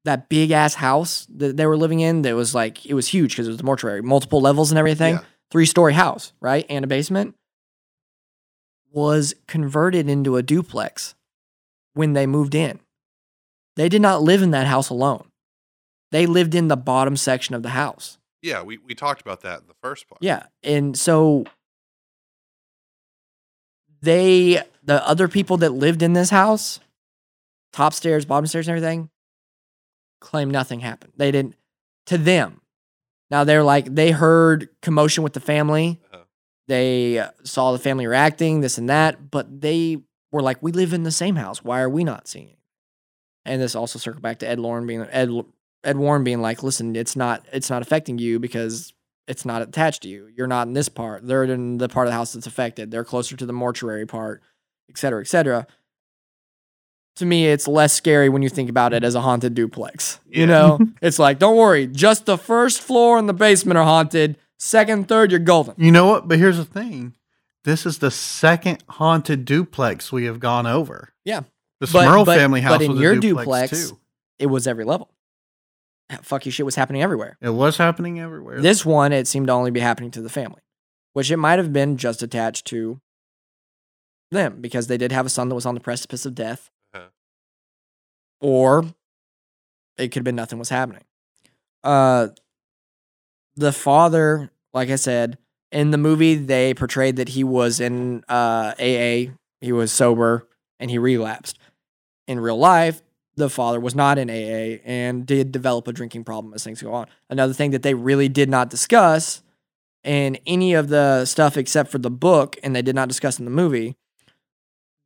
that big ass house that they were living in, that was like it was huge because it was the mortuary, multiple levels and everything, Yeah. three story house, right, and a basement, was converted into a duplex when they moved in. They did not live in that house alone. They lived in the bottom section of the house. Yeah, we, we talked about that in the first part. Yeah. And so they, the other people that lived in this house, top stairs, bottom stairs, and everything, claim nothing happened. They didn't, to them. Now they're like, they heard commotion with the family. Uh-huh. They uh, saw the family reacting, this and that, but they were like, we live in the same house. Why are we not seeing it? And this also circled back to Ed Lauren being Ed Ed Warren being like, listen, it's not it's not affecting you because it's not attached to you. You're not in this part. They're in the part of the house that's affected. They're closer to the mortuary part, et cetera, et cetera. To me, it's less scary when you think about it as a haunted duplex. You Yeah. know, it's like, don't worry, just the first floor and the basement are haunted. Second, third, you're golden. You know what? But here's the thing. This is the second haunted duplex we have gone over. Yeah. The Smurl but- family house but in was a your duplex, duplex, too. It was every level. Ah, Fucky shit was happening everywhere. It was happening everywhere. This one, it seemed to only be happening to the family, which it might have been just attached to them because they did have a son that was on the precipice of death. Or it could have been nothing was happening. Uh, the father, like I said, in the movie, they portrayed that he was in uh, AA, he was sober, and he relapsed. In real life, the father was not in AA and did develop a drinking problem as things go on. Another thing that they really did not discuss in any of the stuff except for the book, and they did not discuss in the movie,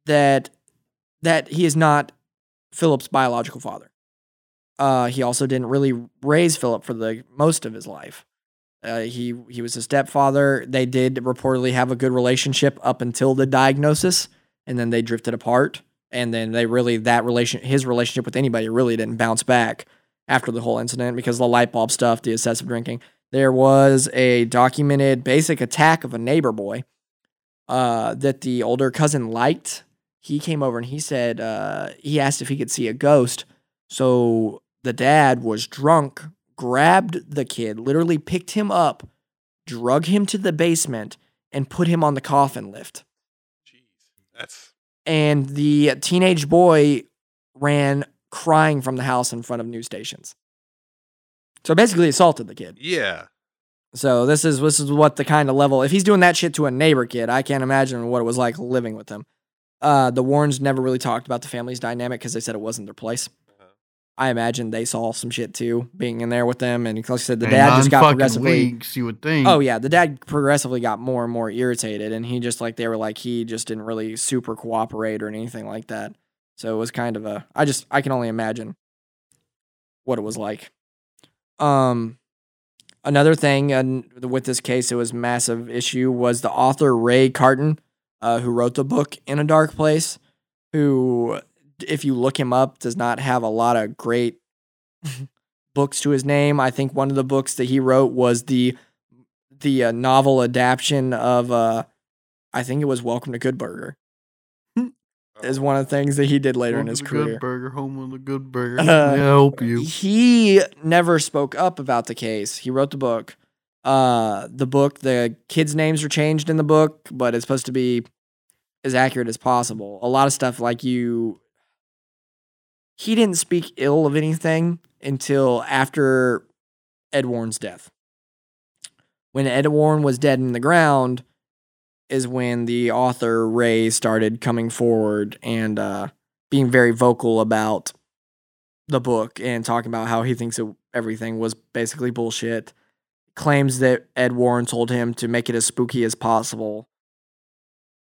that that he is not Philip's biological father. Uh, he also didn't really raise Philip for the most of his life. Uh, he he was a stepfather. They did reportedly have a good relationship up until the diagnosis, and then they drifted apart. And then they really that relation his relationship with anybody really didn't bounce back after the whole incident because the light bulb stuff, the excessive drinking. There was a documented basic attack of a neighbor boy uh, that the older cousin liked. He came over and he said uh, he asked if he could see a ghost. So the dad was drunk, grabbed the kid, literally picked him up, drug him to the basement, and put him on the coffin lift. Jeez. That's And the teenage boy ran crying from the house in front of news stations. So basically assaulted the kid. yeah. So this is this is what the kind of level. If he's doing that shit to a neighbor kid, I can't imagine what it was like living with him. Uh, the Warrens never really talked about the family's dynamic because they said it wasn't their place. Uh-huh. I imagine they saw some shit too, being in there with them, and like I said, the In dad just got progressively. weeks, you would think. Oh yeah, the dad progressively got more and more irritated, and he just like they were like he just didn't really super cooperate or anything like that. So it was kind of a. I just I can only imagine what it was like. Um, another thing and with this case, it was massive issue was the author Ray Garton, uh, who wrote the book In a Dark Place, who, if you look him up, does not have a lot of great books to his name. I think one of the books that he wrote was the the uh, novel adaptation of uh I think it was Welcome to Good Burger. Is one of the things that he did later in his the career. Good burger, home of the good burger. Uh, I help you. He never spoke up about the case. He wrote the book. Uh, the book, the kids' names are changed in the book, but it's supposed to be as accurate as possible. A lot of stuff like you. He didn't speak ill of anything until after Ed Warren's death. When Ed Warren was dead in the ground, is when the author Ray started coming forward and uh, being very vocal about the book and talking about how he thinks it, everything was basically bullshit. Claims that Ed Warren told him to make it as spooky as possible.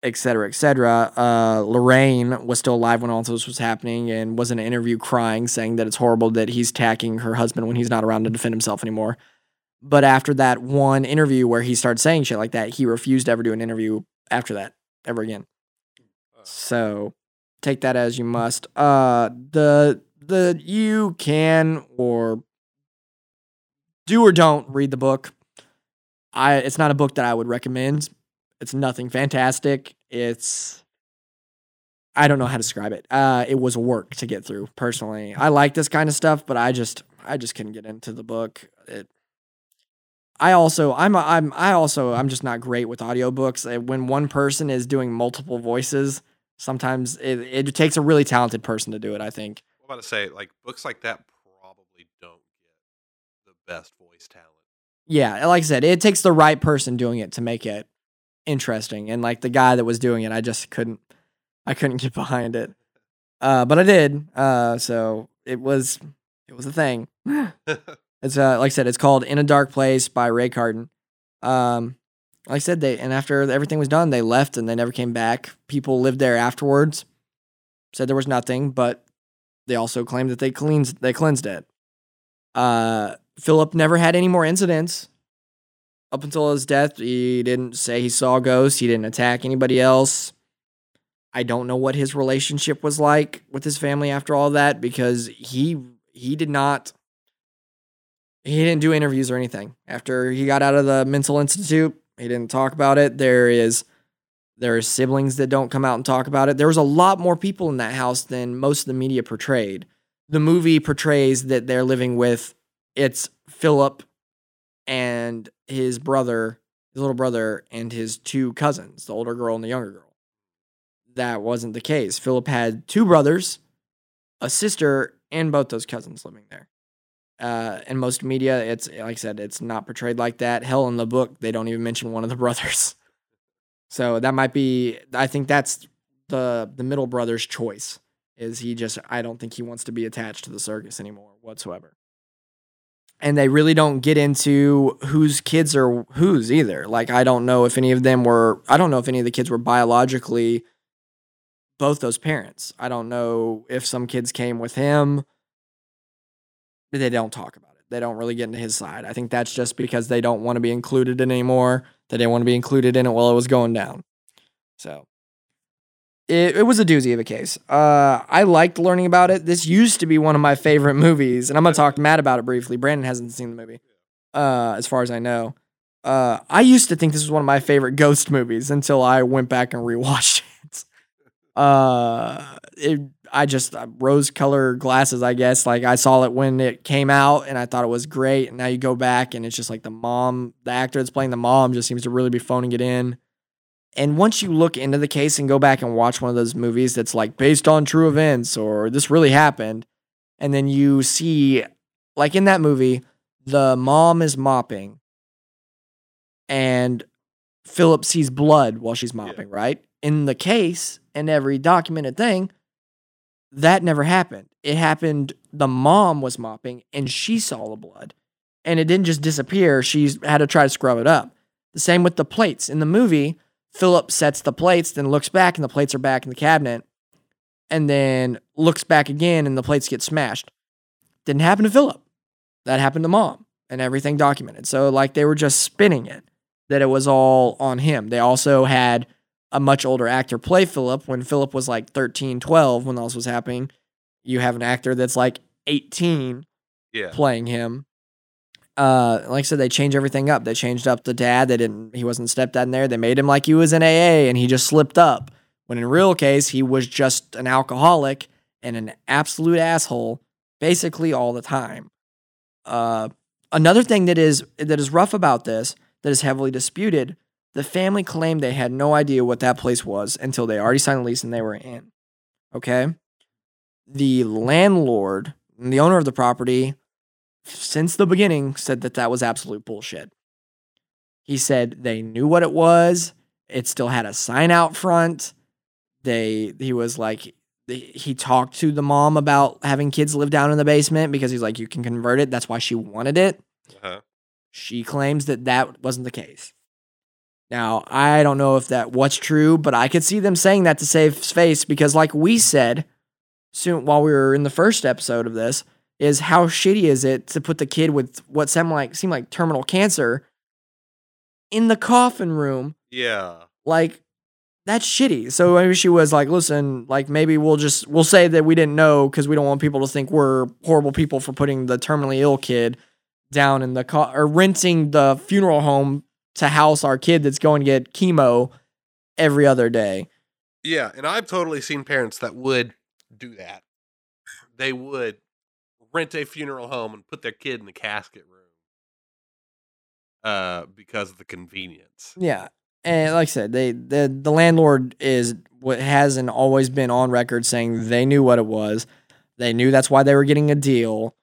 Et cetera, et cetera. Uh, Lorraine was still alive when all this was happening and was in an interview crying, saying that it's horrible that he's attacking her husband when he's not around to defend himself anymore. But after that one interview where he started saying shit like that, he refused to ever do an interview after that ever again. So take that as you must. Uh, the the you can or do or don't read the book. I it's not a book that I would recommend. It's nothing fantastic. It's I don't know how to describe it. Uh, it was work to get through. Personally, I like this kind of stuff, but I just I just couldn't get into the book. It. I also I'm I'm I also I'm just not great with audiobooks. When one person is doing multiple voices, sometimes it, it takes a really talented person to do it. I think. I'm about to say, like books like that probably don't get the best voice talent. Yeah, like I said, it takes the right person doing it to make it interesting. And like the guy that was doing it, I just couldn't I couldn't get behind it. Uh but I did. Uh so it was it was a thing. It's uh like I said, it's called In a Dark Place by Ray Garton. Um like I said, they and after everything was done, they left and they never came back. People lived there afterwards, said there was nothing, but they also claimed that they cleansed they cleansed it. Uh Philip never had any more incidents. Up until his death, he didn't say he saw ghosts. He didn't attack anybody else. I don't know what his relationship was like with his family after all that because he he did not he didn't do interviews or anything. After he got out of the mental institute, he didn't talk about it. There is there are siblings that don't come out and talk about it. There was a lot more people in that house than most of the media portrayed. The movie portrays that they're living with it's Philip and his brother, his little brother, and his two cousins, the older girl and the younger girl. That wasn't the case. Philip had two brothers, a sister, and both those cousins living there. Uh, in most media, it's like I said, it's not portrayed like that. Hell, in the book, they don't even mention one of the brothers. So that might be. I think that's the the middle brother's choice. Is he just? I don't think he wants to be attached to the circus anymore whatsoever and they really don't get into whose kids are whose either. Like I don't know if any of them were I don't know if any of the kids were biologically both those parents. I don't know if some kids came with him. But they don't talk about it. They don't really get into his side. I think that's just because they don't want to be included in anymore. They didn't want to be included in it while it was going down. So it, it was a doozy of a case. Uh, I liked learning about it. This used to be one of my favorite movies, and I'm gonna talk to Matt about it briefly. Brandon hasn't seen the movie, uh, as far as I know. Uh, I used to think this was one of my favorite ghost movies until I went back and rewatched it. Uh, it I just rose color glasses, I guess. Like I saw it when it came out, and I thought it was great. And now you go back, and it's just like the mom, the actor that's playing the mom, just seems to really be phoning it in. And once you look into the case and go back and watch one of those movies that's like based on true events or this really happened, and then you see, like in that movie, the mom is mopping and Philip sees blood while she's mopping, right? In the case and every documented thing, that never happened. It happened, the mom was mopping and she saw the blood. And it didn't just disappear, she had to try to scrub it up. The same with the plates. In the movie, Philip sets the plates, then looks back, and the plates are back in the cabinet, and then looks back again, and the plates get smashed. Didn't happen to Philip. That happened to mom, and everything documented. So, like, they were just spinning it that it was all on him. They also had a much older actor play Philip when Philip was like 13, 12 when all this was happening. You have an actor that's like 18 Yeah. playing him. Uh, like I said, they changed everything up. They changed up the dad. They didn't. He wasn't stepdad in there. They made him like he was in AA, and he just slipped up. When in real case, he was just an alcoholic and an absolute asshole, basically all the time. Uh, another thing that is that is rough about this, that is heavily disputed. The family claimed they had no idea what that place was until they already signed a lease and they were in. Okay, the landlord, the owner of the property, since the beginning said that that was absolute bullshit. He said they knew what it was. It still had a sign out front. They he was like he talked to the mom about having kids live down in the basement because he's like you can convert it. That's why she wanted it. Uh-huh. She claims that that wasn't the case. Now, I don't know if that what's true, but I could see them saying that to save face because like we said soon while we were in the first episode of this is how shitty is it to put the kid with what seemed like seemed like terminal cancer in the coffin room Yeah. like that's shitty. So maybe she was like, listen, like maybe we'll just we'll say that we didn't know because we don't want people to think we're horrible people for putting the terminally ill kid down in the co- or renting the funeral home to house our kid that's going to get chemo every other day. Yeah, and I've totally seen parents that would do that. They would rent a funeral home and put their kid in the casket room uh because of the convenience. Yeah. And like I said, they the the landlord is what hasn't always been on record saying they knew what it was. They knew that's why they were getting a deal.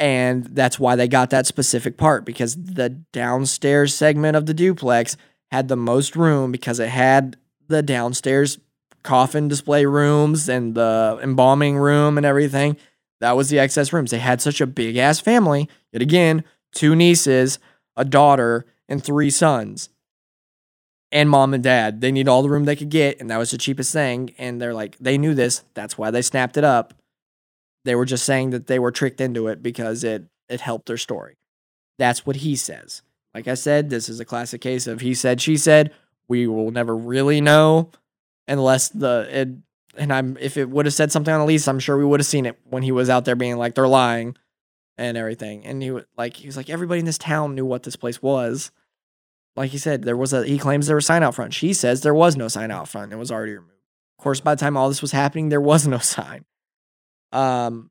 And that's why they got that specific part because the downstairs segment of the duplex had the most room because it had the downstairs coffin display rooms and the embalming room and everything. That was the excess rooms. They had such a big ass family. Yet again, two nieces, a daughter, and three sons. And mom and dad. They need all the room they could get, and that was the cheapest thing. And they're like, they knew this. That's why they snapped it up. They were just saying that they were tricked into it because it it helped their story. That's what he says. Like I said, this is a classic case of he said, she said. We will never really know unless the and I'm if it would have said something on the lease, I'm sure we would have seen it when he was out there being like they're lying and everything. And he like he was like everybody in this town knew what this place was. Like he said, there was a he claims there was a sign out front. She says there was no sign out front. It was already removed. Of course, by the time all this was happening, there was no sign. Um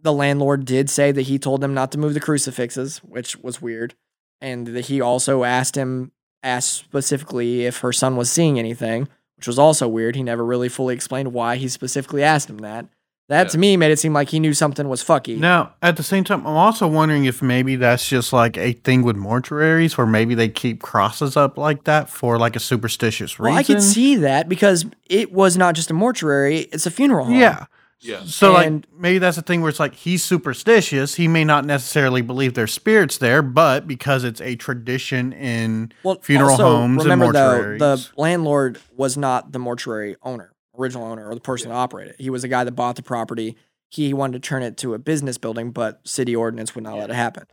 the landlord did say that he told them not to move the crucifixes, which was weird. And that he also asked him asked specifically if her son was seeing anything, which was also weird. He never really fully explained why he specifically asked him that. That Yeah. to me made it seem like he knew something was fucky. Now, at the same time, I'm also wondering if maybe that's just like a thing with mortuaries where maybe they keep crosses up like that for like a superstitious reason. Well, I could see that because it was not just a mortuary; it's a funeral home. Yeah. Yeah. So And- like maybe that's the thing where it's like he's superstitious. He may not necessarily believe there's spirits there, but because it's a tradition in Well, funeral also, homes and remember though, the landlord was not the mortuary owner, original owner, or the person that operated it. He was the guy that bought the property. He wanted to turn it to a business building, but city ordinance would not let it happen.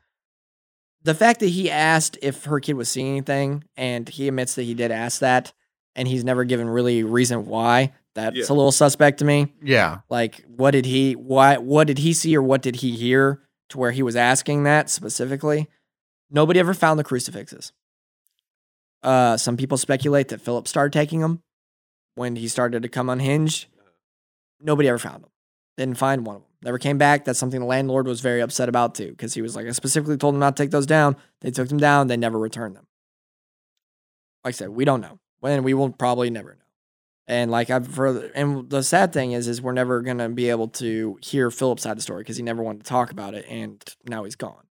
The fact that he asked if her kid was seeing anything, and he admits that he did ask that, and he's never given really reason why. That's Yeah. a little suspect to me. yeah. Like, what did he why what did he see or what did he hear to where he was asking that specifically? Nobody ever found the crucifixes. Uh, some people speculate that Philip started taking them when he started to come unhinged. Nobody ever found them. Didn't find one of them. Never came back. That's something the landlord was very upset about too, because he was like, I specifically told them not to take those down. They took them down. They never returned them. Like I said, we don't know. When we will probably never know. And like I've further, and the sad thing is, is we're never gonna be able to hear Philip's side of the story because he never wanted to talk about it, and now he's gone.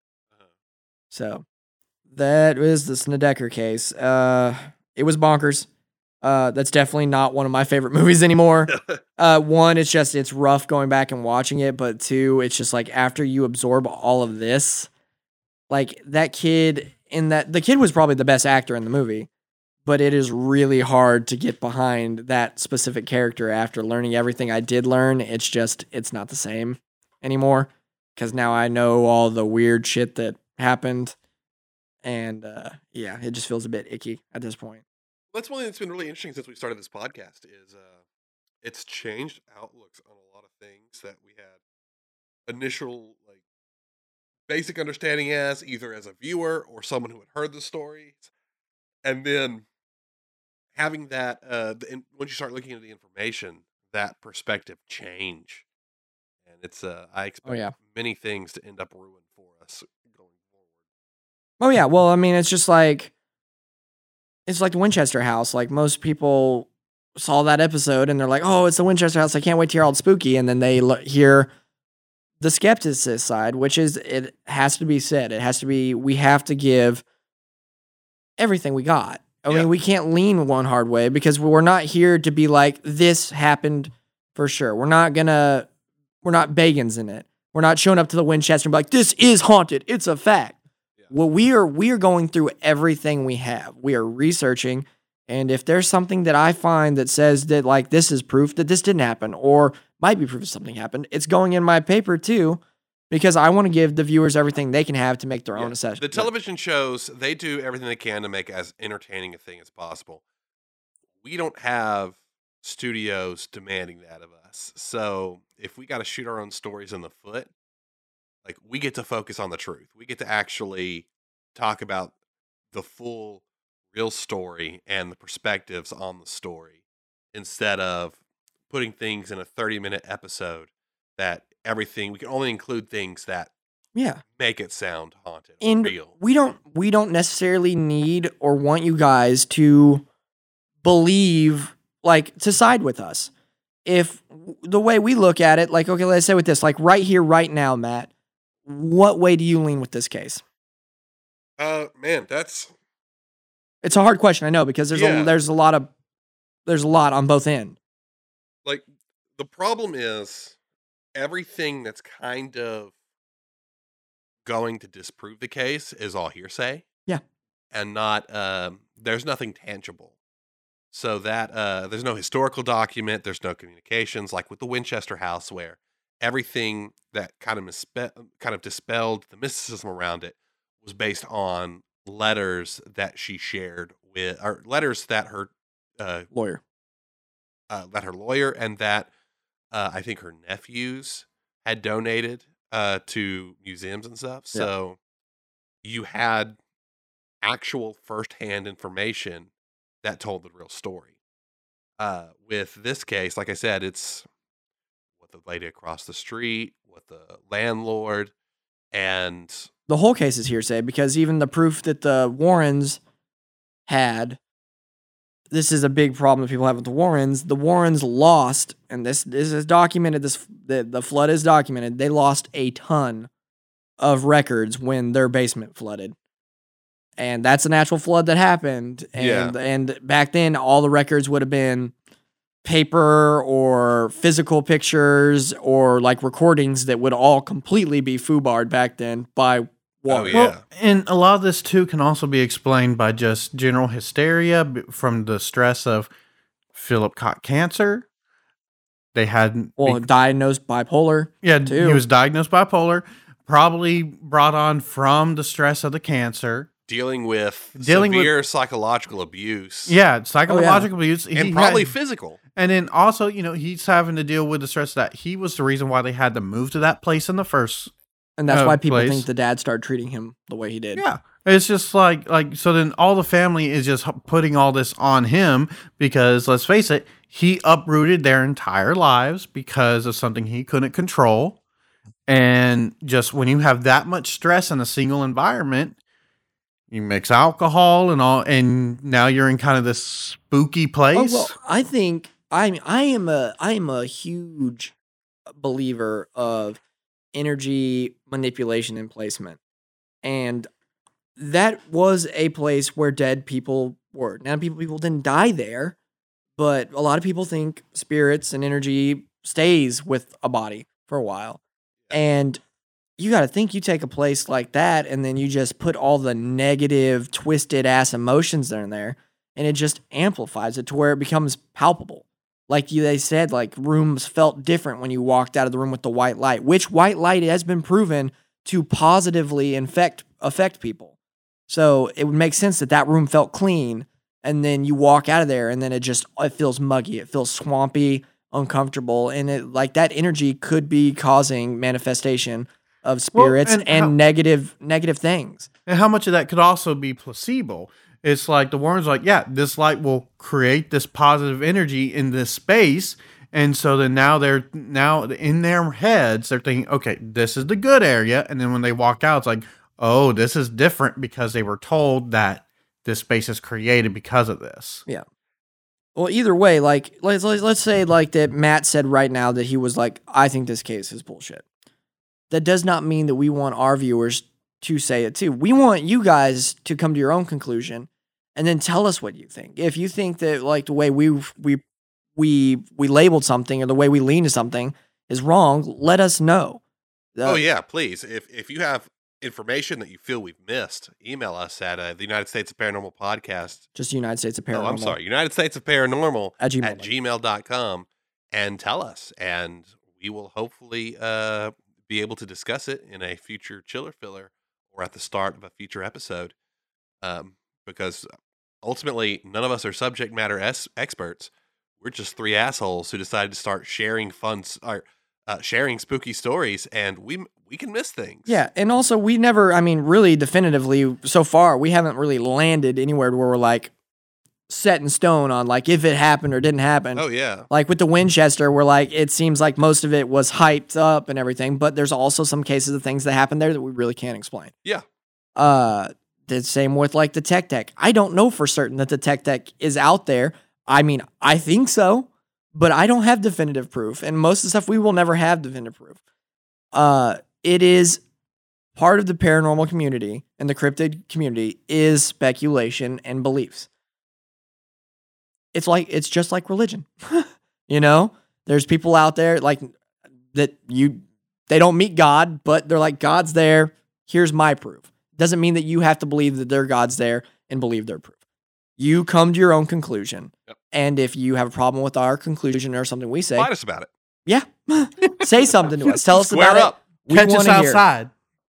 So that was the Snedeker case. Uh, it was bonkers. Uh, that's definitely not one of my favorite movies anymore. Uh, one, it's just it's rough going back and watching it, but two, it's just like after you absorb all of this, like that kid in that the kid was probably the best actor in the movie, but it is really hard to get behind that specific character after learning everything I did learn. It's just it's not the same anymore because now I know all the weird shit that happened, and uh, yeah, it just feels a bit icky at this point. That's one thing that's been really interesting since we started this podcast is uh it's changed outlooks on a lot of things that we had initial like basic understanding as either as a viewer or someone who had heard the stories and then having that uh the, once you start looking at the information that perspective change and it's uh i expect yeah. many things to end up ruined for us going forward Oh yeah, well, I mean, it's just like it's like the Winchester House. Like most people saw that episode and they're like, "Oh, it's the Winchester House. I can't wait to hear all spooky." And then they l- hear the skepticist side, which is it has to be said. It has to be. We have to give everything we got. I mean, we can't lean one hard way because we're not here to be like this happened for sure. We're not gonna. We're not Bagans in it. We're not showing up to the Winchester and be like, "This is haunted. It's a fact." yeah Well, we are we are going through everything we have. We are researching, and if there's something that I find that says that like this is proof that this didn't happen, or might be proof that something happened, it's going in my paper too, because I want to give the viewers everything they can have to make their Yeah. own assessment. The television shows they do everything they can to make as entertaining a thing as possible. We don't have studios demanding that of us. So if we got to shoot our own stories in the foot, like we get to focus on the truth. We get to actually talk about the full real story and the perspectives on the story instead of putting things in a 30 minute episode that everything we can only include things that yeah. make it sound haunted and real. we don't we don't necessarily need or want you guys to believe like to side with us if the way we look at it like okay let's say with this like right here right now matt what way do you lean with this case Uh, man, that's it's a hard question i know because there's Yeah. a there's a lot of there's a lot on both end like the problem is everything that's kind of going to disprove the case is all hearsay. Yeah. and not um, there's nothing tangible. So that uh, there's no historical document, there's no communications, like with the Winchester House, where everything that kind of mispe- kind of dispelled the mysticism around it was based on letters that she shared with, or letters that her uh, lawyer uh, that her lawyer and that uh, I think her nephews had donated uh, to museums and stuff. Yeah. So you had actual firsthand information that told the real story. Uh, with this case, like I said, it's what the lady across the street, what the landlord, and the whole case is hearsay because even the proof that the Warrens had, this is a big problem that people have with the Warrens. The Warrens lost, and this this is documented. This the, the flood is documented. They lost a ton of records when their basement flooded, and that's a natural flood that happened. And and back then, all the records would have been paper or physical pictures or like recordings that would all completely be foobarred back then by water. Oh, yeah. Well, and a lot of this too can also be explained by just general hysteria from the stress of Philip caught cancer. They had Well, diagnosed bipolar. yeah, too. he was diagnosed bipolar, probably brought on from the stress of the cancer. dealing with Dealing with- severe psychological abuse. Yeah, psychological oh, abuse, and He probably had- physical. and then also, you know, he's having to deal with the stress that he was the reason why they had to move to that place in the first And that's Uh, why people place. think the dad started treating him the way he did. Yeah. It's just like like so then all the family is just putting all this on him because let's face it, he uprooted their entire lives because of something he couldn't control. And just when you have that much stress in a single environment, you mix alcohol and all and now you're in kind of this spooky Oh, place. well, I think I I am a I am a huge believer of energy manipulation and placement. And that was a place where dead people were. Now people people didn't die there, but a lot of people think spirits and energy stays with a body for a while. And you got to think you take a place like that and then you just put all the negative twisted ass emotions in there and it just amplifies it to where it becomes palpable. Like you, they said, like rooms felt different when you walked out of the room with the white light, which white light has been proven to positively infect affect people. So it would make sense that that room felt clean, and then you walk out of there, and then it just it feels muggy, it feels swampy, uncomfortable, and it like that energy could be causing manifestation of spirits and and, how- negative negative things. And how much of that could also be placebo? It's like the Warren's like, yeah, this light will create this positive energy in this space. And so then now they're now in their heads, they're thinking, okay, this is the good area. And then when they walk out, it's like, oh, this is different because they were told that this space is created because of this. Yeah. Well, either way, like let's let's, let's say like that Matt said right now that he was like, I think this case is bullshit. That does not mean that we want our viewers to say it too. We want you guys to come to your own conclusion and then tell us what you think. If you think that like the way we we we we labeled something or the way we lean to something is wrong, let us know. oh Uh, yeah, please. If if you have information that you feel we've missed, email us at uh, the United States of Paranormal Podcast. Just United States of Paranormal. Oh, I'm sorry, United States of Paranormal At Gmail. at gmail.com and tell us. And we will hopefully uh, be able to discuss it in a future chiller filler or at the start of a future episode. Um, because ultimately, none of us are subject matter es- experts. We're just three assholes who decided to start sharing fun, or uh, sharing spooky stories, and we we can miss things. Yeah, and also we never, I mean, really definitively so far, we haven't really landed anywhere where we're like set in stone on like if it happened or didn't happen. Oh yeah. Like with the Winchester, where like it seems like most of it was hyped up and everything, but there's also some cases of things that happened there that we really can't explain. Yeah. Uh, the same with like the Tech Deck. I don't know for certain that the Tech Deck is out there. I mean, I think so, but I don't have definitive proof, and most of the stuff we will never have definitive proof. Uh, it is part of the paranormal community and the cryptid community is speculation and beliefs. It's like it's just like religion. you know, there's people out there like that you they don't meet God, but they're like God's there. Here's my proof. Doesn't mean that you have to believe that their God's there and believe their proof. You come to your own conclusion. Yep. And if you have a problem with our conclusion or something we say, Fight us about it. yeah, say something to us. Tell us Square about up. it. We Catch us wanna hear. outside.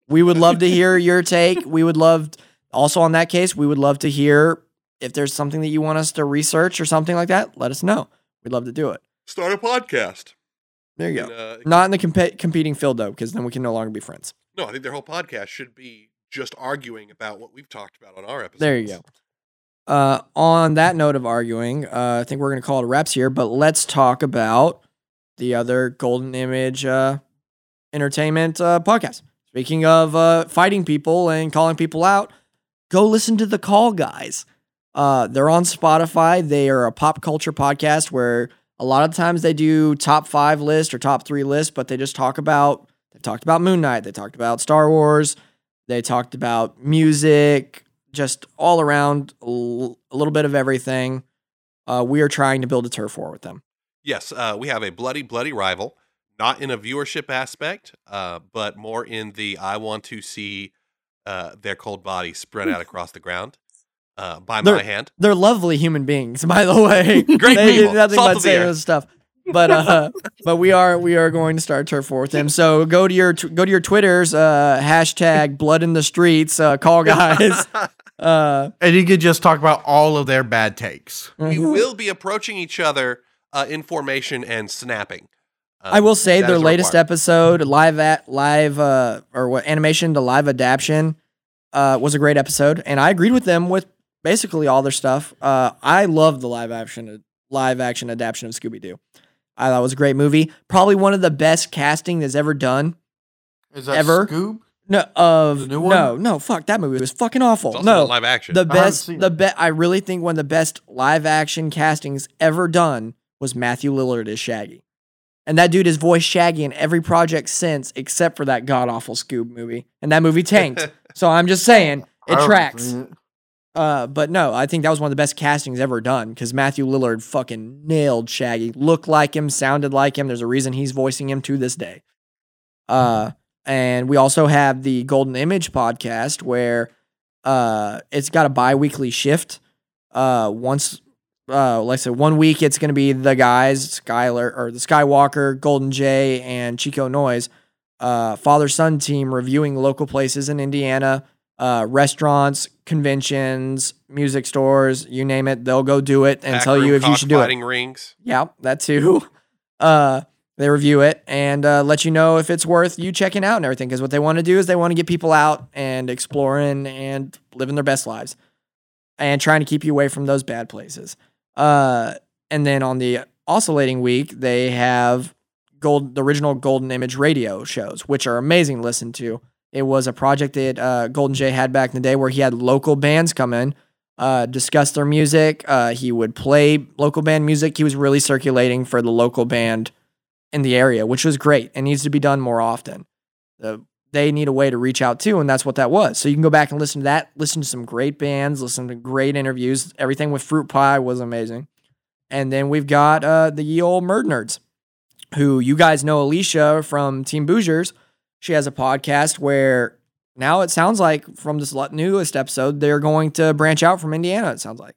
We would love to hear your take. We would love, also on that case, we would love to hear if there's something that you want us to research or something like that. Let us know. We'd love to do it. Start a podcast. There you And, go. uh, Not in the comp- competing field though, because then we can no longer be friends. no, I think their whole podcast should be just arguing about what we've talked about on our episode. There you go. Uh, on that note of arguing, uh, I think we're going to call it a wraps here, but let's talk about the other Golden Image uh, Entertainment uh, podcast. Speaking of uh, fighting people and calling people out, go listen to the Call Guys. Uh, they're on Spotify. They are a pop culture podcast where a lot of times they do top five list or top three list, but they just talk about they talked about Moon Knight, they talked about Star Wars, they talked about music, just all around a little bit of everything. Uh, we are trying to build a turf war with them. Yes, uh, we have a bloody, bloody rival, not in a viewership aspect, uh, but more in the I want to see uh, their cold bodies spread out across the ground uh, by They're- my hand. They're lovely human beings, by the way. Great they people. did nothing Salt but of the say earth. those stuff. But uh, but we are we are going to start turf war with them. So go to your tw- go to your twitters. Uh, hashtag blood in the streets. Uh, call guys. Uh, And you could just talk about all of their bad takes. we will be approaching each other uh, in formation and snapping. I will say their latest requirement. episode, live at live uh or what animation to live adaptation, uh was a great episode, and I agreed with them with basically all their stuff. Uh, I love the live action live action adaptation of Scooby Doo. I thought it was a great movie, probably one of the best casting that's ever done. Is that Ever? Scoob? No, of The new one? no, no, fuck that movie was fucking awful. It's also No, not live action. the best, seen the it. be- I really think one of the best live action castings ever done was Matthew Lillard as Shaggy, and that dude has voiced Shaggy in every project since, except for that god awful Scoob movie, and that movie tanked. so I'm just saying it tracks. seen it. Uh, but no, I think that was one of the best castings ever done because Matthew Lillard fucking nailed Shaggy. Looked like him, sounded like him. There's a reason he's voicing him to this day. Uh, and we also have the Golden Image podcast where uh, it's got a bi-weekly shift. Uh, once, uh, like I said, one week it's going to be the guys, Skyler or the Skywalker, Golden Jay, and Chico Noise, uh, father son team reviewing local places in Indiana uh, restaurants, conventions, music stores, you name it. They'll go do it and tell you if you should do it. Rings. Yeah, that too. Uh, they review it and uh, let you know if it's worth you checking out and everything. Because what they want to do is they want to get people out and exploring and living their best lives and trying to keep you away from those bad places. Uh, and then on the oscillating week, they have gold, the original Golden Image radio shows, which are amazing to listen to. It was a project that uh, Golden Jay had back in the day where he had local bands come in, uh, discuss their music. Uh, he would play local band music. He was really circulating for the local band in the area, which was great and needs to be done more often. They need a way to reach out too, and that's what that was. So you can go back and listen to that, listen to some great bands, listen to great interviews. Everything with Fruit Pie was amazing. And then we've got uh, the ye old MurdNerds, who you guys know Alicia from Team Boogers. She has a podcast where now it sounds like from this newest episode, they're going to branch out from Indiana. It sounds like.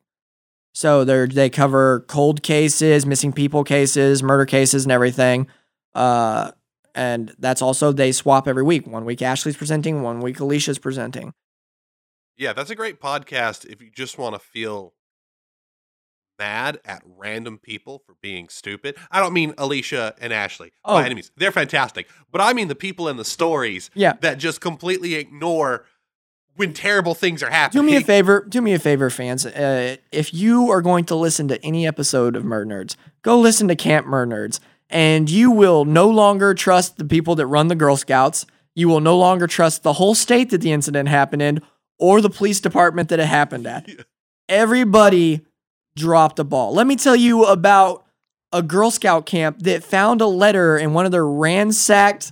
So they they cover cold cases, missing people cases, murder cases, and everything. Uh, and that's also they swap every week. One week Ashley's presenting, one week Alicia's presenting. Yeah, that's a great podcast if you just want to feel mad at random people for being stupid. I don't mean Alicia and Ashley Oh. by enemies. They're fantastic. But I mean the people in the stories Yeah. that just completely ignore when terrible things are happening. Do me a favor. Do me a favor, fans. Uh, if you are going to listen to any episode of MurdNerds, go listen to Camp MurdNerds, and you will no longer trust the people that run the Girl Scouts. You will no longer trust the whole state that the incident happened in, or the police department that it happened at. Yeah. Everybody dropped a ball. Let me tell you about a Girl Scout camp that found a letter in one of their ransacked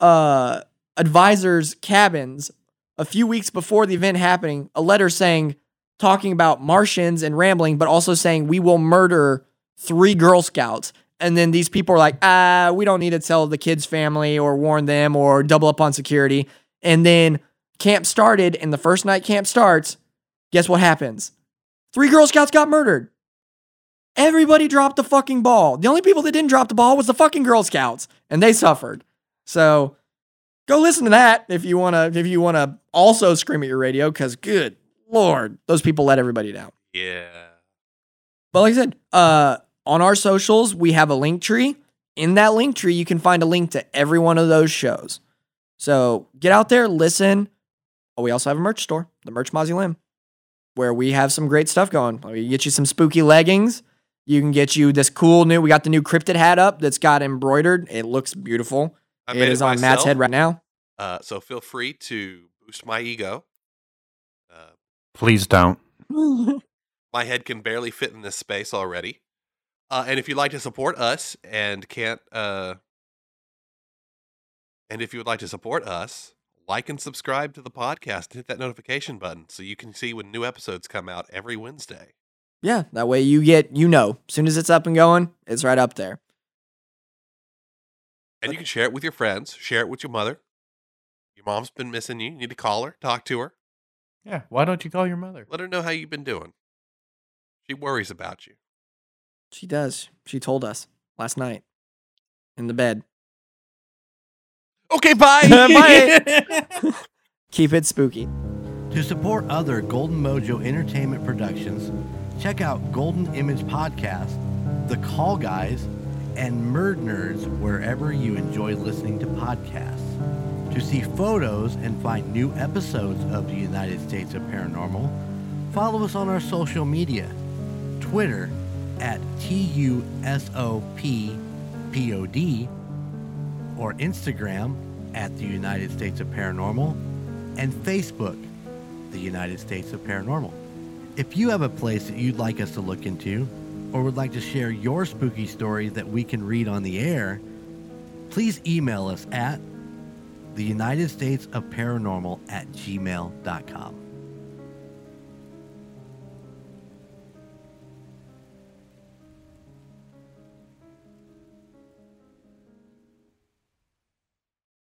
uh, advisors' cabins a few weeks before the event happening, a letter saying, talking about Martians and rambling, but also saying, we will murder three Girl Scouts. And then these people are like, ah, we don't need to tell the kids' family or warn them or double up on security. And then camp started, and the first night camp starts, guess what happens? Three Girl Scouts got murdered. Everybody dropped the fucking ball. The only people that didn't drop the ball was the fucking Girl Scouts, and they suffered. So go listen to that if you wanna if you wanna also scream at your radio, because good lord, those people let everybody down. Yeah. But like I said, uh, on our socials, we have a Linktree. In that Linktree, you can find a link to every one of those shows. So get out there, listen. Oh, we also have a merch store, the Merch Mausoleum, where we have some great stuff going. We get you some spooky leggings. You can get you this cool new. We got the new cryptid hat up that's got embroidered. It looks beautiful. I it made is on Matt's head right now. Uh, so feel free to boost my ego. Uh, Please don't. my head can barely fit in this space already. Uh, and if you'd like to support us and can't, uh, and if you would like to support us, like and subscribe to the podcast. and Hit that notification button so you can see when new episodes come out every Wednesday. Yeah, that way you get you know, as soon as it's up and going, it's right up there. And you can share it with your friends, share it with your mother. Your mom's been missing you. You need to call her, talk to her, Yeah. Why don't you call your mother? let her know how you've been doing. She worries about you. She does. She told us last night in the bed. Okay, bye. Bye. Keep it spooky. To support other Golden Mojo Entertainment productions, check out Golden Image Podcast, The Call Guys, and MurdNerds wherever you enjoy listening to podcasts. To see photos and find new episodes of the United States of Paranormal, follow us on our social media Twitter at TUSOPPOD or Instagram at the United States of Paranormal and Facebook, the United States of Paranormal. If you have a place that you'd like us to look into or would like to share your spooky story that we can read on the air, please email us at the United States of Paranormal at gmail.com.